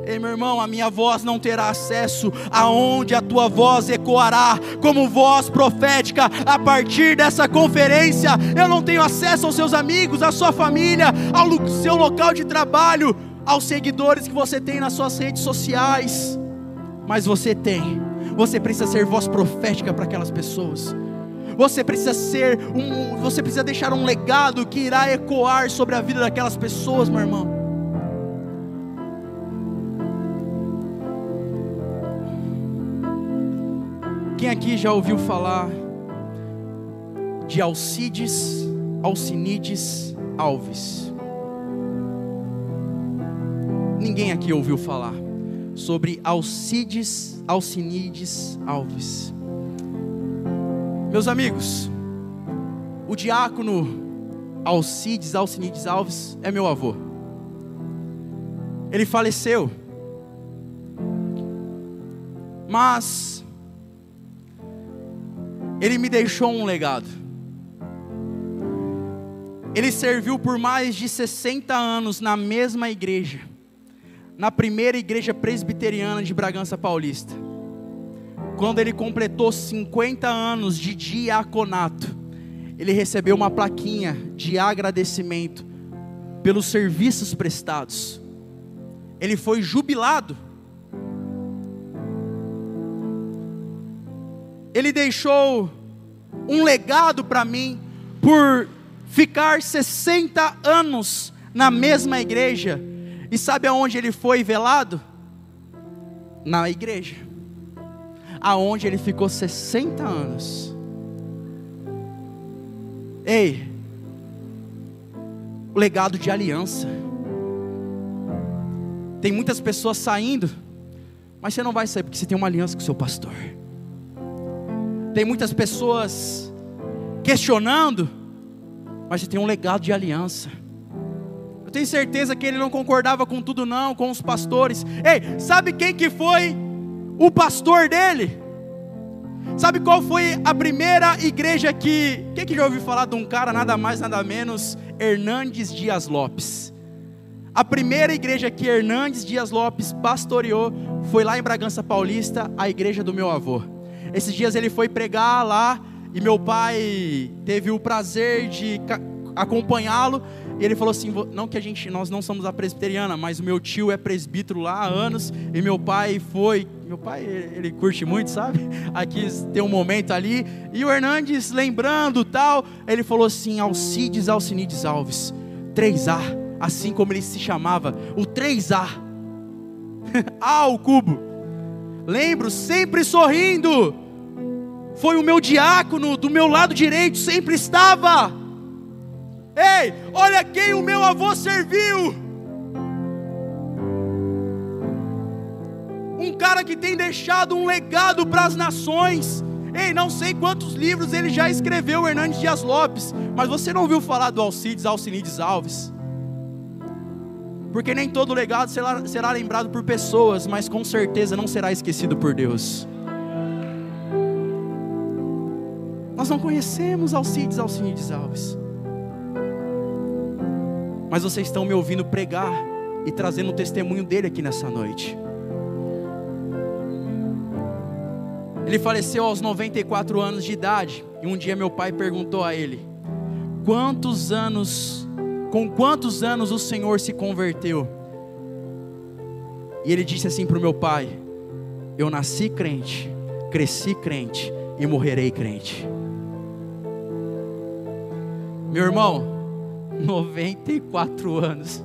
Ei, meu irmão, a minha voz não terá acesso aonde a tua voz ecoará como voz profética a partir dessa conferência. Eu não tenho acesso aos seus amigos, à sua família, ao seu local de trabalho, aos seguidores que você tem nas suas redes sociais. Mas você tem. Você precisa ser voz profética para aquelas pessoas. Você precisa ser um, você precisa deixar um legado que irá ecoar sobre a vida daquelas pessoas, meu irmão. Quem aqui já ouviu falar de Alcides, Alcinides Alves? Ninguém aqui ouviu falar sobre Alcides, Alcinides Alves. Meus amigos, o diácono Alcides, Alcinides Alves é meu avô. Ele faleceu. Mas ele me deixou um legado. Ele serviu por mais de 60 anos na mesma igreja, na primeira igreja presbiteriana de Bragança Paulista. Quando ele completou 50 anos de diaconato, ele recebeu uma plaquinha de agradecimento pelos serviços prestados. Ele foi jubilado. Ele deixou um legado para mim por ficar 60 anos na mesma igreja. E sabe aonde ele foi velado? Na igreja. Aonde ele ficou 60 anos. Ei, o legado de aliança. Tem muitas pessoas saindo, mas você não vai sair porque você tem uma aliança com o seu pastor. Tem muitas pessoas questionando, mas você tem um legado de aliança. Eu tenho certeza que ele não concordava com tudo não, com os pastores. Ei, sabe quem que foi o pastor dele? Sabe qual foi a primeira igreja que. Quem que já ouviu falar de um cara nada mais, nada menos? Hernandes Dias Lopes. A primeira igreja que Hernandes Dias Lopes pastoreou foi lá em Bragança Paulista, a igreja do meu avô. Esses dias ele foi pregar lá e meu pai teve o prazer de acompanhá-lo. E ele falou assim: não que a gente, nós não somos a presbiteriana, mas o meu tio é presbítero lá há anos e meu pai foi. Meu pai ele curte muito, sabe? Aqui tem um momento ali e o Hernandes lembrando tal, ele falou assim: Alcides Alcinides Alves, 3A, assim como ele se chamava, o 3A. A ao cubo. Lembro, sempre sorrindo foi o meu diácono do meu lado direito, sempre estava. Ei, olha quem o meu avô serviu. Um cara que tem deixado um legado para as nações. Ei, não sei quantos livros ele já escreveu, Hernandes Dias Lopes, mas você não ouviu falar do Alcides Alcinides Alves? Porque nem todo legado será, será lembrado por pessoas, mas com certeza não será esquecido por Deus. Nós não conhecemos Alcides Alcinides Alves. Mas vocês estão me ouvindo pregar e trazendo o testemunho dele aqui nessa noite. Ele faleceu aos 94 anos de idade. E um dia meu pai perguntou a ele: Quantos anos, com quantos anos o Senhor se converteu? E ele disse assim para o meu pai: Eu nasci crente, cresci crente e morrerei crente. Meu irmão, 94 anos,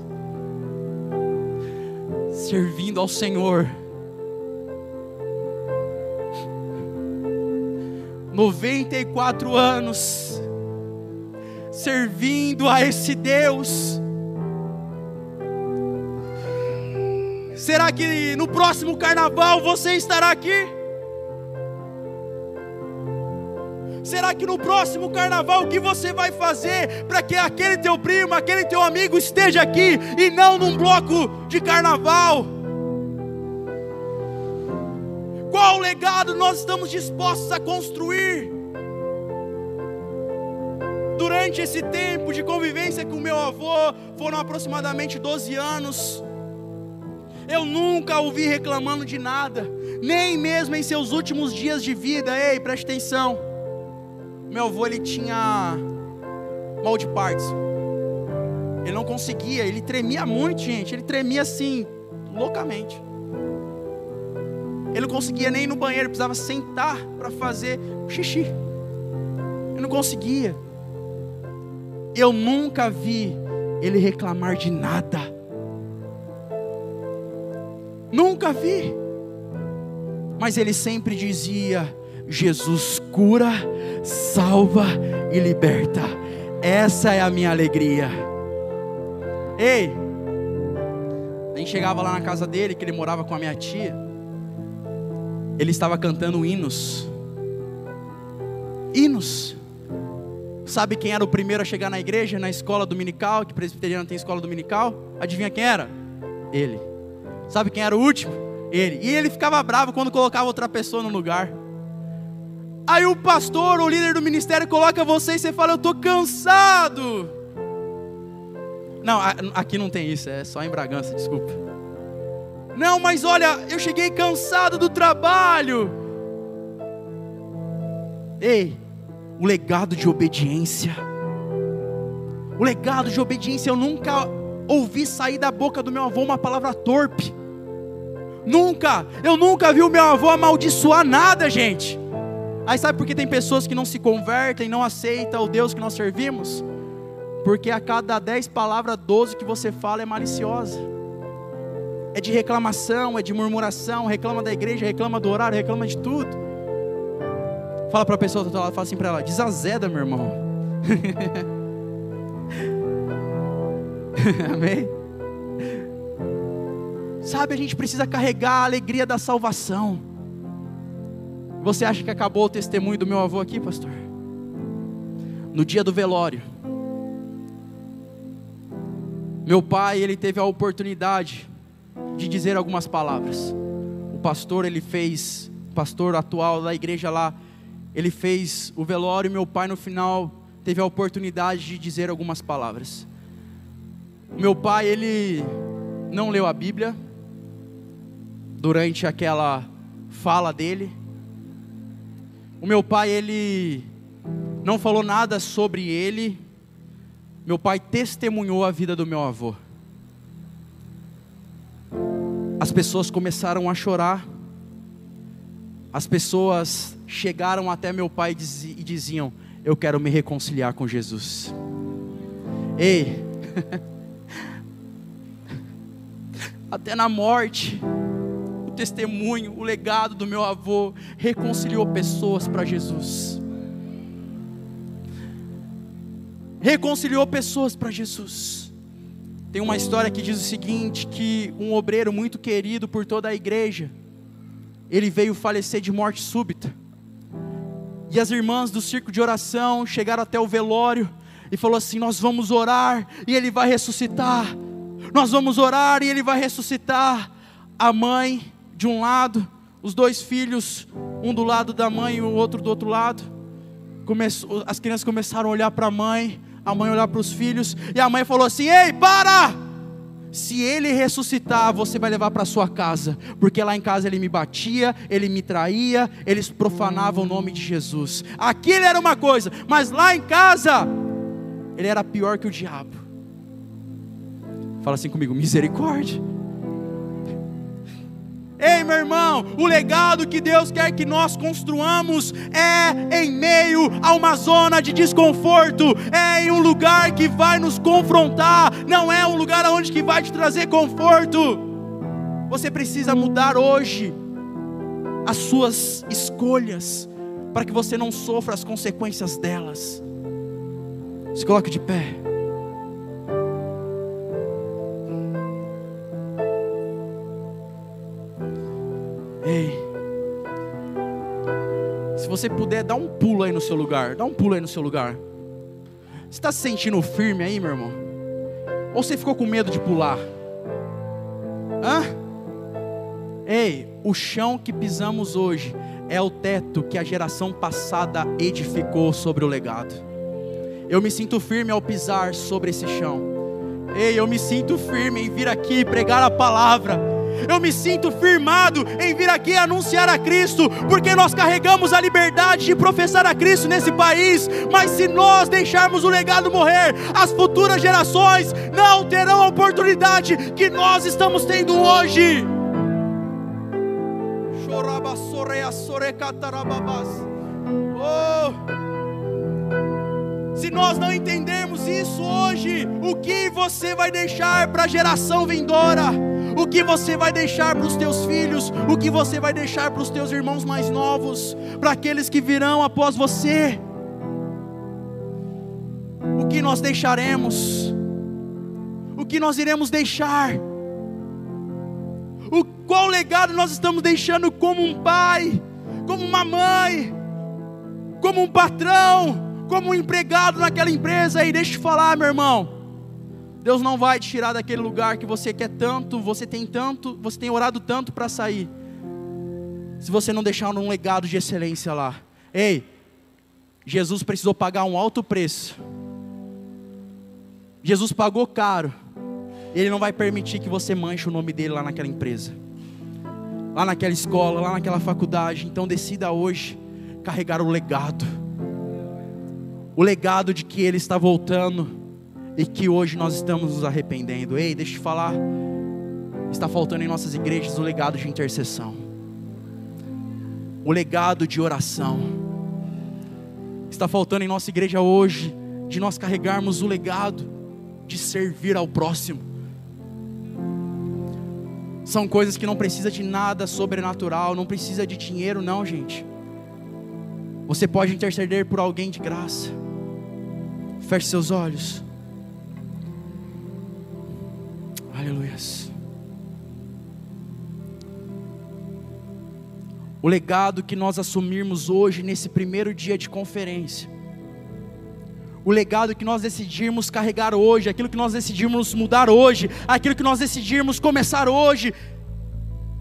servindo ao Senhor. 94 anos, servindo a esse Deus. Será que no próximo carnaval você estará aqui? Será que no próximo carnaval o que você vai fazer para que aquele teu primo, aquele teu amigo esteja aqui e não num bloco de carnaval? Qual legado nós estamos dispostos a construir? Durante esse tempo de convivência com meu avô, foram aproximadamente 12 anos. Eu nunca ouvi reclamando de nada, nem mesmo em seus últimos dias de vida. Ei, preste atenção. Meu avô ele tinha mal de Parkinson. Ele não conseguia, ele tremia muito, gente. Ele tremia assim, loucamente. Ele não conseguia nem ir no banheiro, precisava sentar para fazer xixi. Ele não conseguia. Eu nunca vi ele reclamar de nada. Nunca vi. Mas ele sempre dizia: Jesus cura, salva e liberta. Essa é a minha alegria. Ei, a gente chegava lá na casa dele, que ele morava com a minha tia. Ele estava cantando hinos. Hinos. Sabe quem era o primeiro a chegar na igreja, na escola dominical, que presbiteriano tem escola dominical? Adivinha quem era? Ele. Sabe quem era o último? Ele. E ele ficava bravo quando colocava outra pessoa no lugar. Aí o pastor, o líder do ministério, coloca você e você fala: Eu estou cansado. Não, aqui não tem isso, é só em Bragança, desculpa. Não, mas olha, eu cheguei cansado do trabalho. Ei, o legado de obediência. O legado de obediência, eu nunca ouvi sair da boca do meu avô uma palavra torpe. Nunca, eu nunca vi o meu avô amaldiçoar nada, gente. Aí sabe por que tem pessoas que não se convertem, não aceitam o Deus que nós servimos? Porque a cada dez palavras, doze que você fala é maliciosa. É de reclamação, é de murmuração, reclama da igreja, reclama do horário, reclama de tudo. Fala para a pessoa do outro lado, fala assim para ela, desazeda, meu irmão. Amém? Sabe, a gente precisa carregar a alegria da salvação. Você acha que acabou o testemunho do meu avô aqui, pastor? No dia do velório, meu pai, ele teve a oportunidade de dizer algumas palavras. O pastor, ele fez, o pastor atual da igreja lá, ele fez o velório e meu pai no final teve a oportunidade de dizer algumas palavras. Meu pai, ele não leu a Bíblia durante aquela fala dele. O meu pai, ele não falou nada sobre ele meu pai testemunhou a vida do meu avô. As pessoas começaram a chorar. As pessoas chegaram até meu pai e diziam: Eu quero me reconciliar com Jesus. Ei, até na morte, testemunho, o legado do meu avô reconciliou pessoas para Jesus. reconciliou pessoas para Jesus. Tem uma história que diz o seguinte: que um obreiro muito querido por toda a igreja, ele veio falecer de morte súbita. E as irmãs do círculo de oração chegaram até o velório e falou assim: Nós vamos orar e ele vai ressuscitar. Nós vamos orar e ele vai ressuscitar. A mãe de um lado, os dois filhos, um do lado da mãe e o outro do outro lado. Começou, as crianças começaram a olhar para a mãe a mãe olhar para os filhos e a mãe falou assim: Ei, para! Se ele ressuscitar, você vai levar para sua casa, porque lá em casa ele me batia, ele me traía, eles profanavam o nome de Jesus. Aqui ele era uma coisa, mas lá em casa ele era pior que o diabo. Fala assim comigo, misericórdia. Ei, meu irmão, o legado que Deus quer que nós construamos é em meio a uma zona de desconforto, é em um lugar que vai nos confrontar, não é um lugar onde que vai te trazer conforto. Você precisa mudar hoje as suas escolhas para que você não sofra as consequências delas. Se coloque de pé. Você puder, dá um pulo aí no seu lugar. Dá um pulo aí no seu lugar. Você está se sentindo firme aí, meu irmão? Ou você ficou com medo de pular? Hã? Ei, o chão que pisamos hoje é o teto que a geração passada edificou sobre o legado. Eu me sinto firme ao pisar sobre esse chão. Ei, eu me sinto firme em vir aqui pregar a palavra Eu me sinto firmado em vir aqui anunciar a Cristo, porque nós carregamos a liberdade de professar a Cristo nesse país. Mas se nós deixarmos o legado morrer, as futuras gerações não terão a oportunidade que nós estamos tendo hoje. Oh. Se nós não entendermos isso hoje, o que você vai deixar para a geração vindoura? O que você vai deixar para os teus filhos? O que você vai deixar para os teus irmãos mais novos? Para aqueles que virão após você? O que nós deixaremos? O que nós iremos deixar? O qual legado nós estamos deixando como um pai, como uma mãe, como um patrão? como um empregado naquela empresa. E deixa eu te falar, meu irmão. Deus não vai te tirar daquele lugar que você quer tanto, você tem tanto, você tem orado tanto para sair. Se você não deixar um legado de excelência lá. Ei, Jesus precisou pagar um alto preço. Jesus pagou caro. Ele não vai permitir que você manche o nome dele lá naquela empresa, lá naquela escola, lá naquela faculdade. Então decida hoje carregar o legado o legado de que Ele está voltando e que hoje nós estamos nos arrependendo. Ei, deixa eu te falar, está faltando em nossas igrejas o legado de intercessão, o legado de oração. Está faltando em nossa igreja hoje de nós carregarmos o legado de servir ao próximo. São coisas que não precisa de nada sobrenatural, não precisa de dinheiro, não, gente. Você pode interceder por alguém de graça. Feche seus olhos. Aleluia. O legado que nós assumirmos hoje, nesse primeiro dia de conferência, o legado que nós decidirmos carregar hoje, aquilo que nós decidirmos mudar hoje, aquilo que nós decidirmos começar hoje,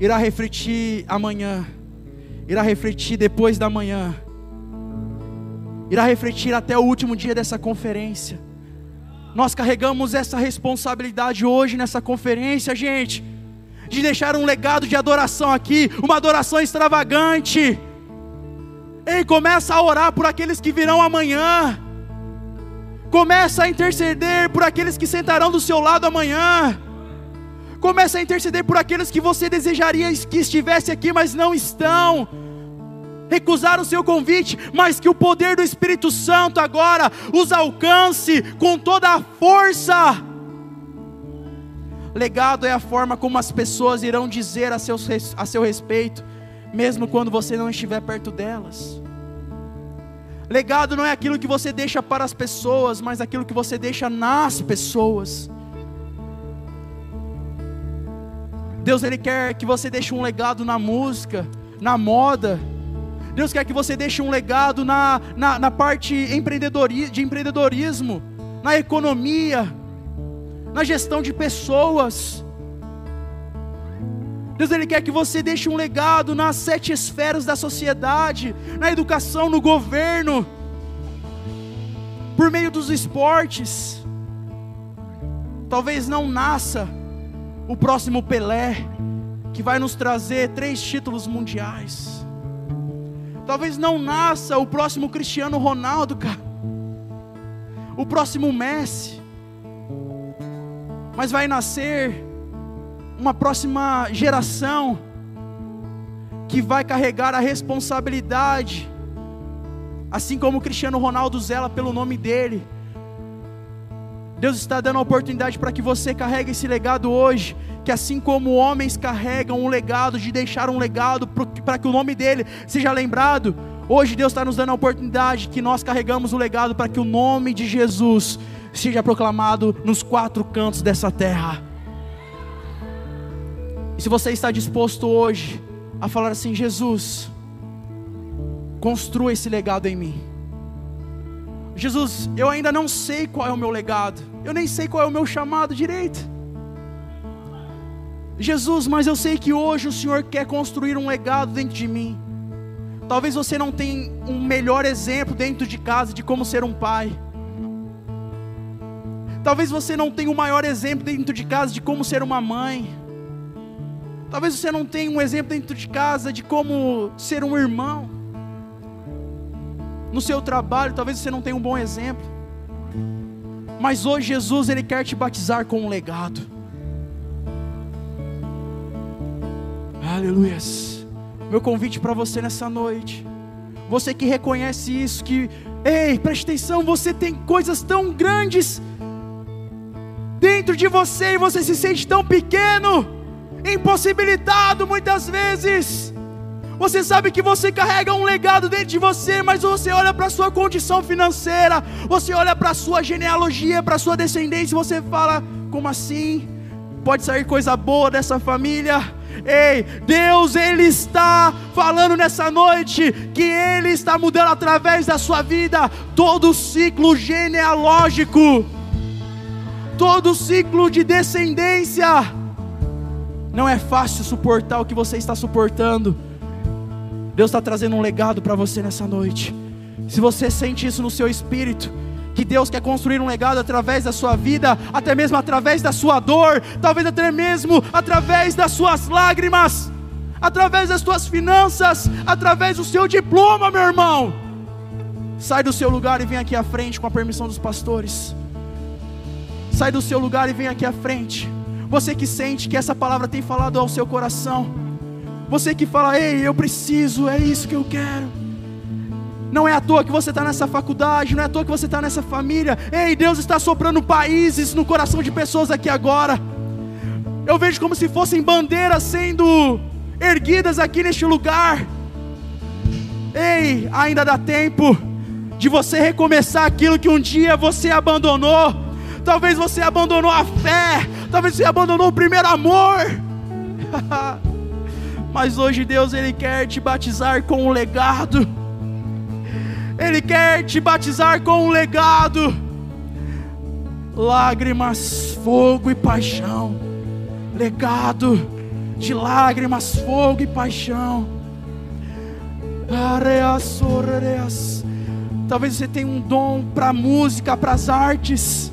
irá refletir amanhã, irá refletir depois da manhã irá refletir até o último dia dessa conferência. Nós carregamos essa responsabilidade hoje nessa conferência, gente, de deixar um legado de adoração aqui, uma adoração extravagante. Ei, começa a orar por aqueles que virão amanhã. Começa a interceder por aqueles que sentarão do seu lado amanhã. Começa a interceder por aqueles que você desejaria que estivesse aqui, mas não estão recusaram o seu convite, mas que o poder do Espírito Santo agora os alcance com toda a força. Legado é a forma como as pessoas irão dizer a, seus, a seu respeito, mesmo quando você não estiver perto delas. Legado não é aquilo que você deixa para as pessoas, mas aquilo que você deixa nas pessoas. Deus ele quer que você deixe um legado na música, na moda, Deus quer que você deixe um legado na, na, na parte empreendedori, de empreendedorismo, na economia, na gestão de pessoas. Deus ele quer que você deixe um legado nas sete esferas da sociedade, na educação, no governo, por meio dos esportes. Talvez não nasça o próximo Pelé, que vai nos trazer três títulos mundiais. Talvez não nasça o próximo Cristiano Ronaldo, cara. O próximo Messi. Mas vai nascer uma próxima geração que vai carregar a responsabilidade, assim como Cristiano Ronaldo zela pelo nome dele. Deus está dando a oportunidade para que você carregue esse legado hoje que assim como homens carregam um legado, de deixar um legado para que o nome dele seja lembrado, hoje Deus está nos dando a oportunidade que nós carregamos o legado para que o nome de Jesus seja proclamado nos quatro cantos dessa terra. E se você está disposto hoje a falar assim, Jesus, construa esse legado em mim. Jesus, eu ainda não sei qual é o meu legado, eu nem sei qual é o meu chamado direito. Jesus, mas eu sei que hoje o Senhor quer construir um legado dentro de mim. Talvez você não tenha um melhor exemplo dentro de casa de como ser um pai. Talvez você não tenha o um maior exemplo dentro de casa de como ser uma mãe. Talvez você não tenha um exemplo dentro de casa de como ser um irmão. No seu trabalho, talvez você não tenha um bom exemplo. Mas hoje Jesus ele quer te batizar com um legado. Aleluias. Meu convite para você nessa noite. Você que reconhece isso, que, ei, preste atenção, você tem coisas tão grandes dentro de você e você se sente tão pequeno, impossibilitado muitas vezes. Você sabe que você carrega um legado dentro de você, mas você olha para a sua condição financeira, você olha para a sua genealogia, para a sua descendência, e você fala: como assim? Pode sair coisa boa dessa família? Ei, Deus, Ele está falando nessa noite que Ele está mudando através da sua vida todo o ciclo genealógico, todo o ciclo de descendência. Não é fácil suportar o que você está suportando Deus está trazendo um legado para você nessa noite. Se você sente isso no seu espírito, que Deus quer construir um legado através da sua vida, até mesmo através da sua dor, talvez até mesmo através das suas lágrimas, através das suas finanças, através do seu diploma, meu irmão. Sai do seu lugar e vem aqui à frente com a permissão dos pastores. Sai do seu lugar e vem aqui à frente. Você que sente que essa palavra tem falado ao seu coração você que fala, ei, eu preciso, é isso que eu quero. Não é à toa que você está nessa faculdade, não é à toa que você está nessa família. Ei, Deus está soprando países no coração de pessoas aqui agora. Eu vejo como se fossem bandeiras sendo erguidas aqui neste lugar. Ei, ainda dá tempo de você recomeçar aquilo que um dia você abandonou. Talvez você abandonou a fé, talvez você abandonou o primeiro amor. Mas hoje Deus ele quer te batizar com um legado. Ele quer te batizar com um legado. Lágrimas, fogo e paixão. Legado de lágrimas, fogo e paixão. Areas. Talvez você tenha um dom para música, para as artes.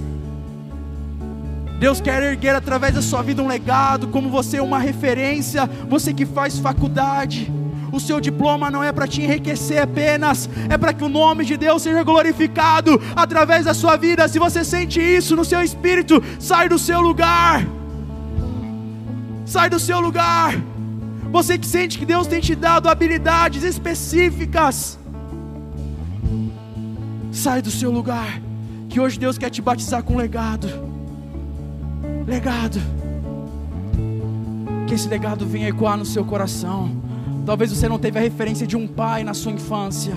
Deus quer erguer através da sua vida um legado, como você é uma referência, você que faz faculdade. O seu diploma não é para te enriquecer apenas, é para que o nome de Deus seja glorificado através da sua vida. Se você sente isso no seu espírito, sai do seu lugar. Sai do seu lugar. Você que sente que Deus tem te dado habilidades específicas, sai do seu lugar. Que hoje Deus quer te batizar com legado legado. Que esse legado venha ecoar no seu coração. Talvez você não teve a referência de um pai na sua infância,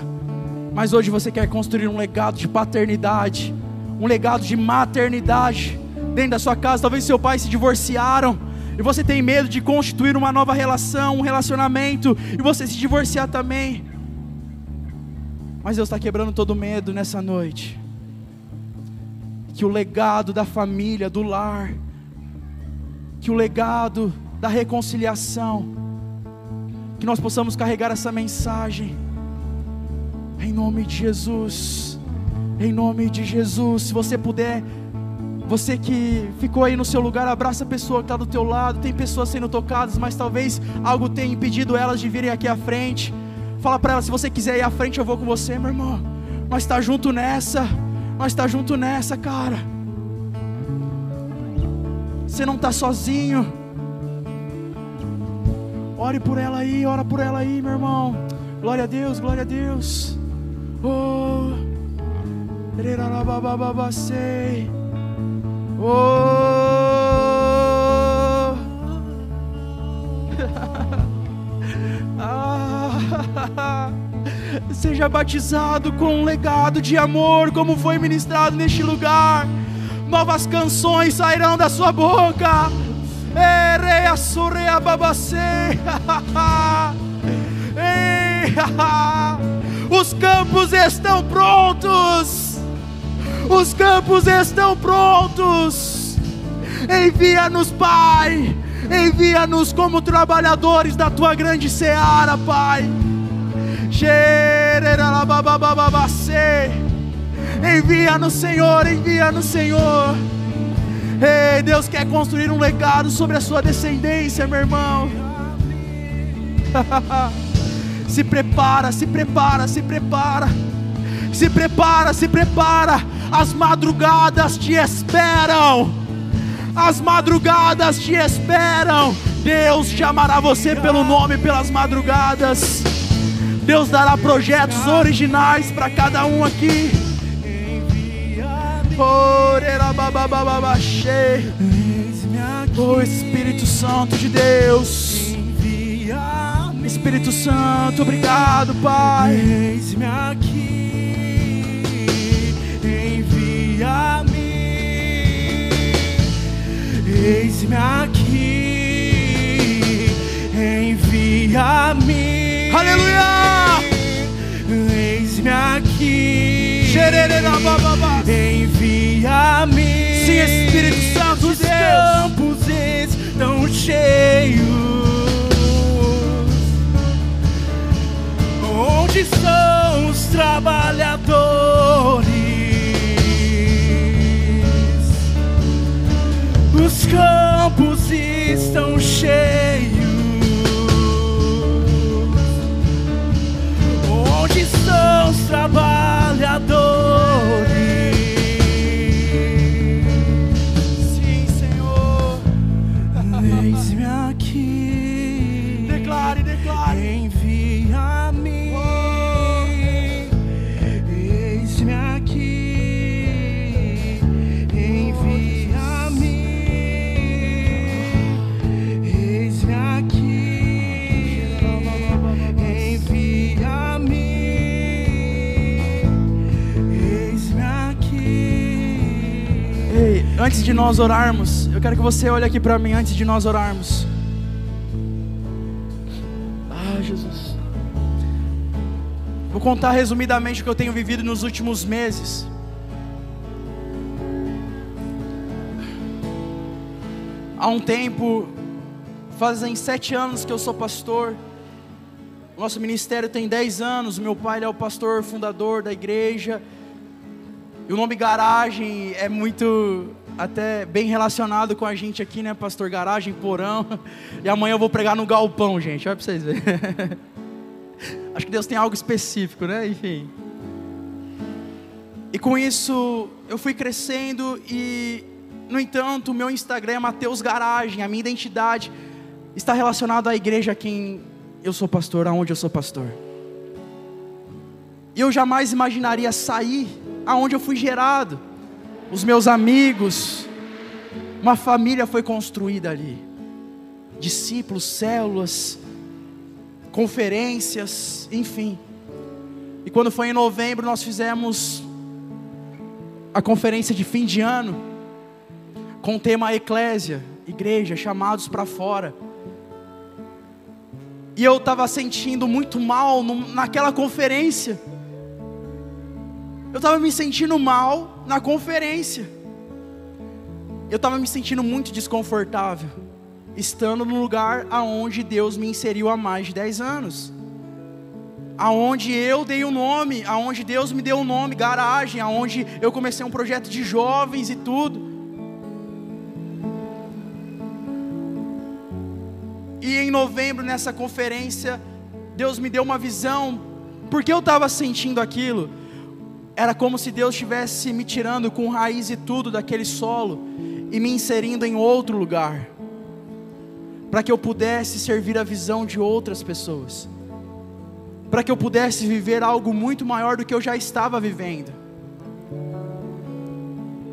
mas hoje você quer construir um legado de paternidade, um legado de maternidade dentro da sua casa. Talvez seu pai se divorciaram e você tem medo de constituir uma nova relação, um relacionamento e você se divorciar também. Mas Deus está quebrando todo medo nessa noite. Que o legado da família, do lar, que o legado da reconciliação, que nós possamos carregar essa mensagem, em nome de Jesus, em nome de Jesus. Se você puder, você que ficou aí no seu lugar, abraça a pessoa que está do teu lado. Tem pessoas sendo tocadas, mas talvez algo tenha impedido elas de virem aqui à frente. Fala para elas, se você quiser ir à frente, eu vou com você, meu irmão. Nós está junto nessa, nós está junto nessa, cara. Você não está sozinho. Ore por ela aí, ora por ela aí, meu irmão. Glória a Deus, glória a Deus. Oh. Oh. ah. Seja batizado com um legado de amor, como foi ministrado neste lugar novas canções sairão da sua boca. Os campos estão prontos. Os campos estão prontos. Envia-nos, Pai. Envia-nos como trabalhadores da tua grande seara, Pai. Xereralababababacê. Envia no Senhor, envia no Senhor. Ei, Deus quer construir um legado sobre a sua descendência, meu irmão. se prepara, se prepara, se prepara. Se prepara, se prepara. As madrugadas te esperam. As madrugadas te esperam. Deus chamará você pelo nome pelas madrugadas. Deus dará projetos originais para cada um aqui. Oh Espírito Santo de Deus. Espírito Santo, obrigado, Pai. Eis-me aqui, envia-me. Eis-me aqui, envia-me. Aleluia! Eis-me aqui. Envia-me. Sim, Espírito Santo de Os Deus. campos estão cheios. Onde estão os trabalhadores? Os campos estão cheios. Onde estão antes de nós orarmos, eu quero que você olhe aqui para mim antes de nós orarmos. Ah, Jesus. Vou contar resumidamente o que eu tenho vivido nos últimos meses. Há um tempo, fazem sete anos que eu sou pastor. Nosso ministério tem dez anos. Meu pai é o pastor fundador da igreja. E o nome garagem é muito até bem relacionado com a gente aqui, né, pastor? Garagem, porão. E amanhã eu vou pregar no galpão, gente. Olha para vocês verem. Acho que Deus tem algo específico, né? Enfim. E com isso eu fui crescendo e, no entanto, o meu Instagram é Mateus Garagem, a minha identidade está relacionada à igreja a quem eu sou pastor, aonde eu sou pastor. E eu jamais imaginaria sair aonde eu fui gerado. Os meus amigos, uma família foi construída ali. Discípulos, células, conferências, enfim. E quando foi em novembro, nós fizemos a conferência de fim de ano com o tema Eclésia, igreja, chamados para fora. E eu estava sentindo muito mal naquela conferência. Eu estava me sentindo mal na conferência. Eu estava me sentindo muito desconfortável, estando no lugar aonde Deus me inseriu há mais de 10 anos. Aonde eu dei o nome, aonde Deus me deu o nome, garagem, aonde eu comecei um projeto de jovens e tudo. E em novembro, nessa conferência, Deus me deu uma visão, porque eu estava sentindo aquilo. Era como se Deus estivesse me tirando com raiz e tudo daquele solo e me inserindo em outro lugar, para que eu pudesse servir a visão de outras pessoas, para que eu pudesse viver algo muito maior do que eu já estava vivendo.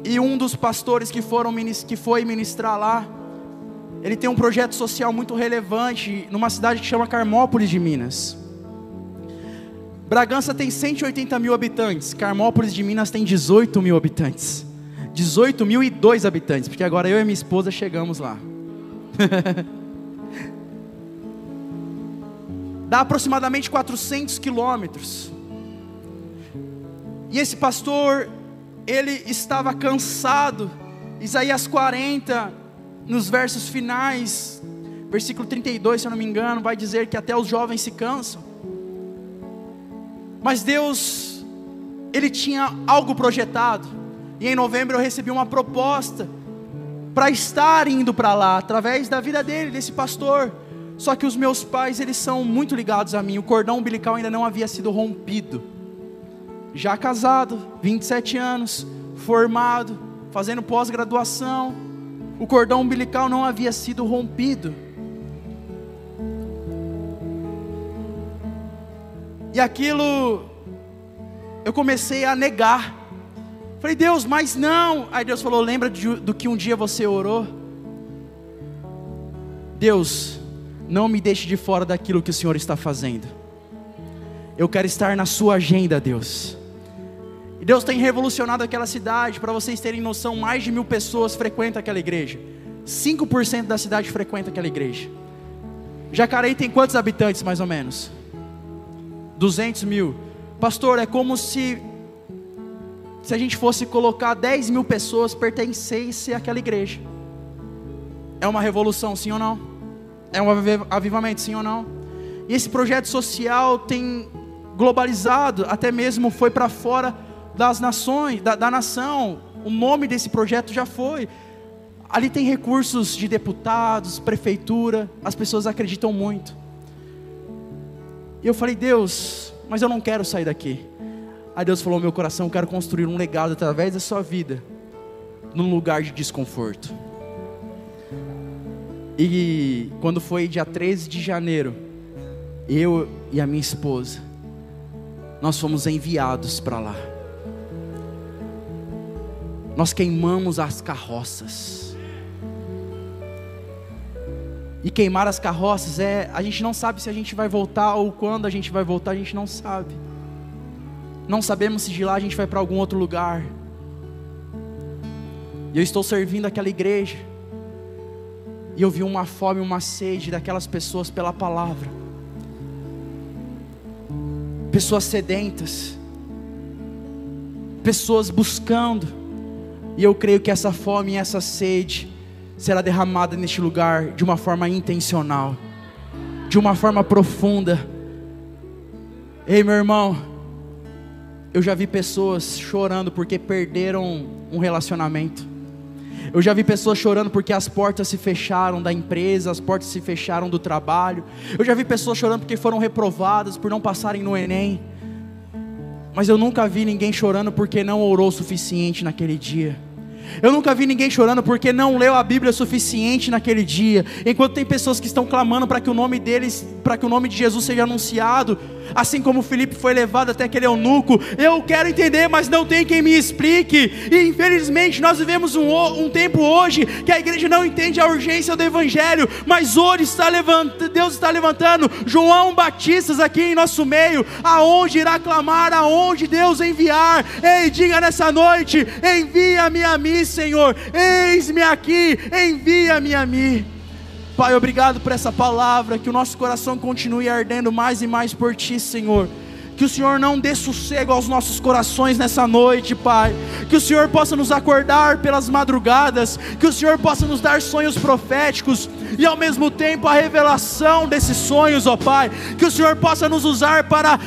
E um dos pastores que, foram, que foi ministrar lá, ele tem um projeto social muito relevante numa cidade que chama Carmópolis de Minas. Bragança tem 180 mil habitantes, Carmópolis de Minas tem 18 mil habitantes. 18 mil e dois habitantes, porque agora eu e minha esposa chegamos lá. Dá aproximadamente 400 quilômetros. E esse pastor, ele estava cansado. Isaías 40, nos versos finais, versículo 32, se eu não me engano, vai dizer que até os jovens se cansam. Mas Deus, Ele tinha algo projetado. E em novembro eu recebi uma proposta para estar indo para lá através da vida dele, desse pastor. Só que os meus pais, eles são muito ligados a mim. O cordão umbilical ainda não havia sido rompido. Já casado, 27 anos, formado, fazendo pós-graduação, o cordão umbilical não havia sido rompido. E aquilo eu comecei a negar. Falei, Deus, mas não. Aí Deus falou: lembra de, do que um dia você orou? Deus, não me deixe de fora daquilo que o Senhor está fazendo. Eu quero estar na sua agenda, Deus. E Deus tem revolucionado aquela cidade, para vocês terem noção, mais de mil pessoas frequentam aquela igreja. 5% da cidade frequenta aquela igreja. Jacareí tem quantos habitantes, mais ou menos? 200 mil. Pastor, é como se se a gente fosse colocar 10 mil pessoas pertencesse àquela igreja. É uma revolução, sim ou não? É um avivamento, sim ou não? E esse projeto social tem globalizado, até mesmo foi para fora das nações, da, da nação. O nome desse projeto já foi. Ali tem recursos de deputados, prefeitura, as pessoas acreditam muito. E eu falei, Deus, mas eu não quero sair daqui. Aí Deus falou: meu coração, eu quero construir um legado através da sua vida, num lugar de desconforto. E quando foi dia 13 de janeiro, eu e a minha esposa, nós fomos enviados para lá. Nós queimamos as carroças. E queimar as carroças é, a gente não sabe se a gente vai voltar ou quando a gente vai voltar, a gente não sabe. Não sabemos se de lá a gente vai para algum outro lugar. E eu estou servindo aquela igreja. E eu vi uma fome, uma sede daquelas pessoas pela palavra. Pessoas sedentas. Pessoas buscando. E eu creio que essa fome e essa sede será derramada neste lugar de uma forma intencional, de uma forma profunda. Ei, meu irmão, eu já vi pessoas chorando porque perderam um relacionamento. Eu já vi pessoas chorando porque as portas se fecharam da empresa, as portas se fecharam do trabalho. Eu já vi pessoas chorando porque foram reprovadas por não passarem no Enem. Mas eu nunca vi ninguém chorando porque não orou o suficiente naquele dia. Eu nunca vi ninguém chorando porque não leu a Bíblia suficiente naquele dia. Enquanto tem pessoas que estão clamando para que o nome deles, para que o nome de Jesus seja anunciado, assim como Felipe foi levado até aquele eunuco. Eu quero entender, mas não tem quem me explique. E infelizmente nós vivemos um, um tempo hoje que a igreja não entende a urgência do Evangelho, mas hoje está levantando, Deus está levantando João Batistas aqui em nosso meio, aonde irá clamar, aonde Deus enviar. Ei, diga nessa noite: envia-me a mim, Senhor, eis-me aqui, envia-me a mim. Pai, obrigado por essa palavra, que o nosso coração continue ardendo mais e mais por Ti, Senhor. Que o Senhor não dê sossego aos nossos corações nessa noite, Pai. Que o Senhor possa nos acordar pelas madrugadas. Que o Senhor possa nos dar sonhos proféticos e ao mesmo tempo a revelação desses sonhos, ó Pai. Que o Senhor possa nos usar para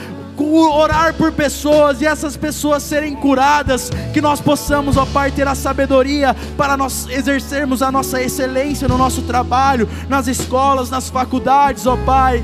orar por pessoas e essas pessoas serem curadas, que nós possamos, ó Pai, ter a sabedoria para nós exercermos a nossa excelência no nosso trabalho, nas escolas, nas faculdades, ó Pai.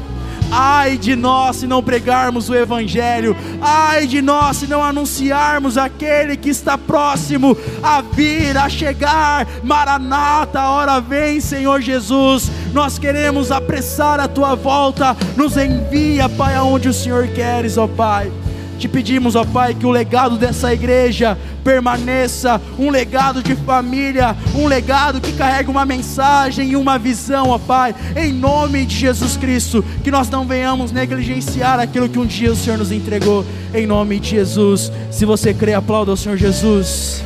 Ai de nós se não pregarmos o Evangelho, ai de nós se não anunciarmos aquele que está próximo a vir, a chegar. Maranata, a hora vem, Senhor Jesus. Nós queremos apressar a tua volta. Nos envia, Pai, aonde o Senhor queres, ó Pai. Te pedimos, ó Pai, que o legado dessa igreja permaneça, um legado de família, um legado que carrega uma mensagem e uma visão, ó Pai, em nome de Jesus Cristo, que nós não venhamos negligenciar aquilo que um dia o Senhor nos entregou, em nome de Jesus. Se você crê, aplauda ao Senhor Jesus.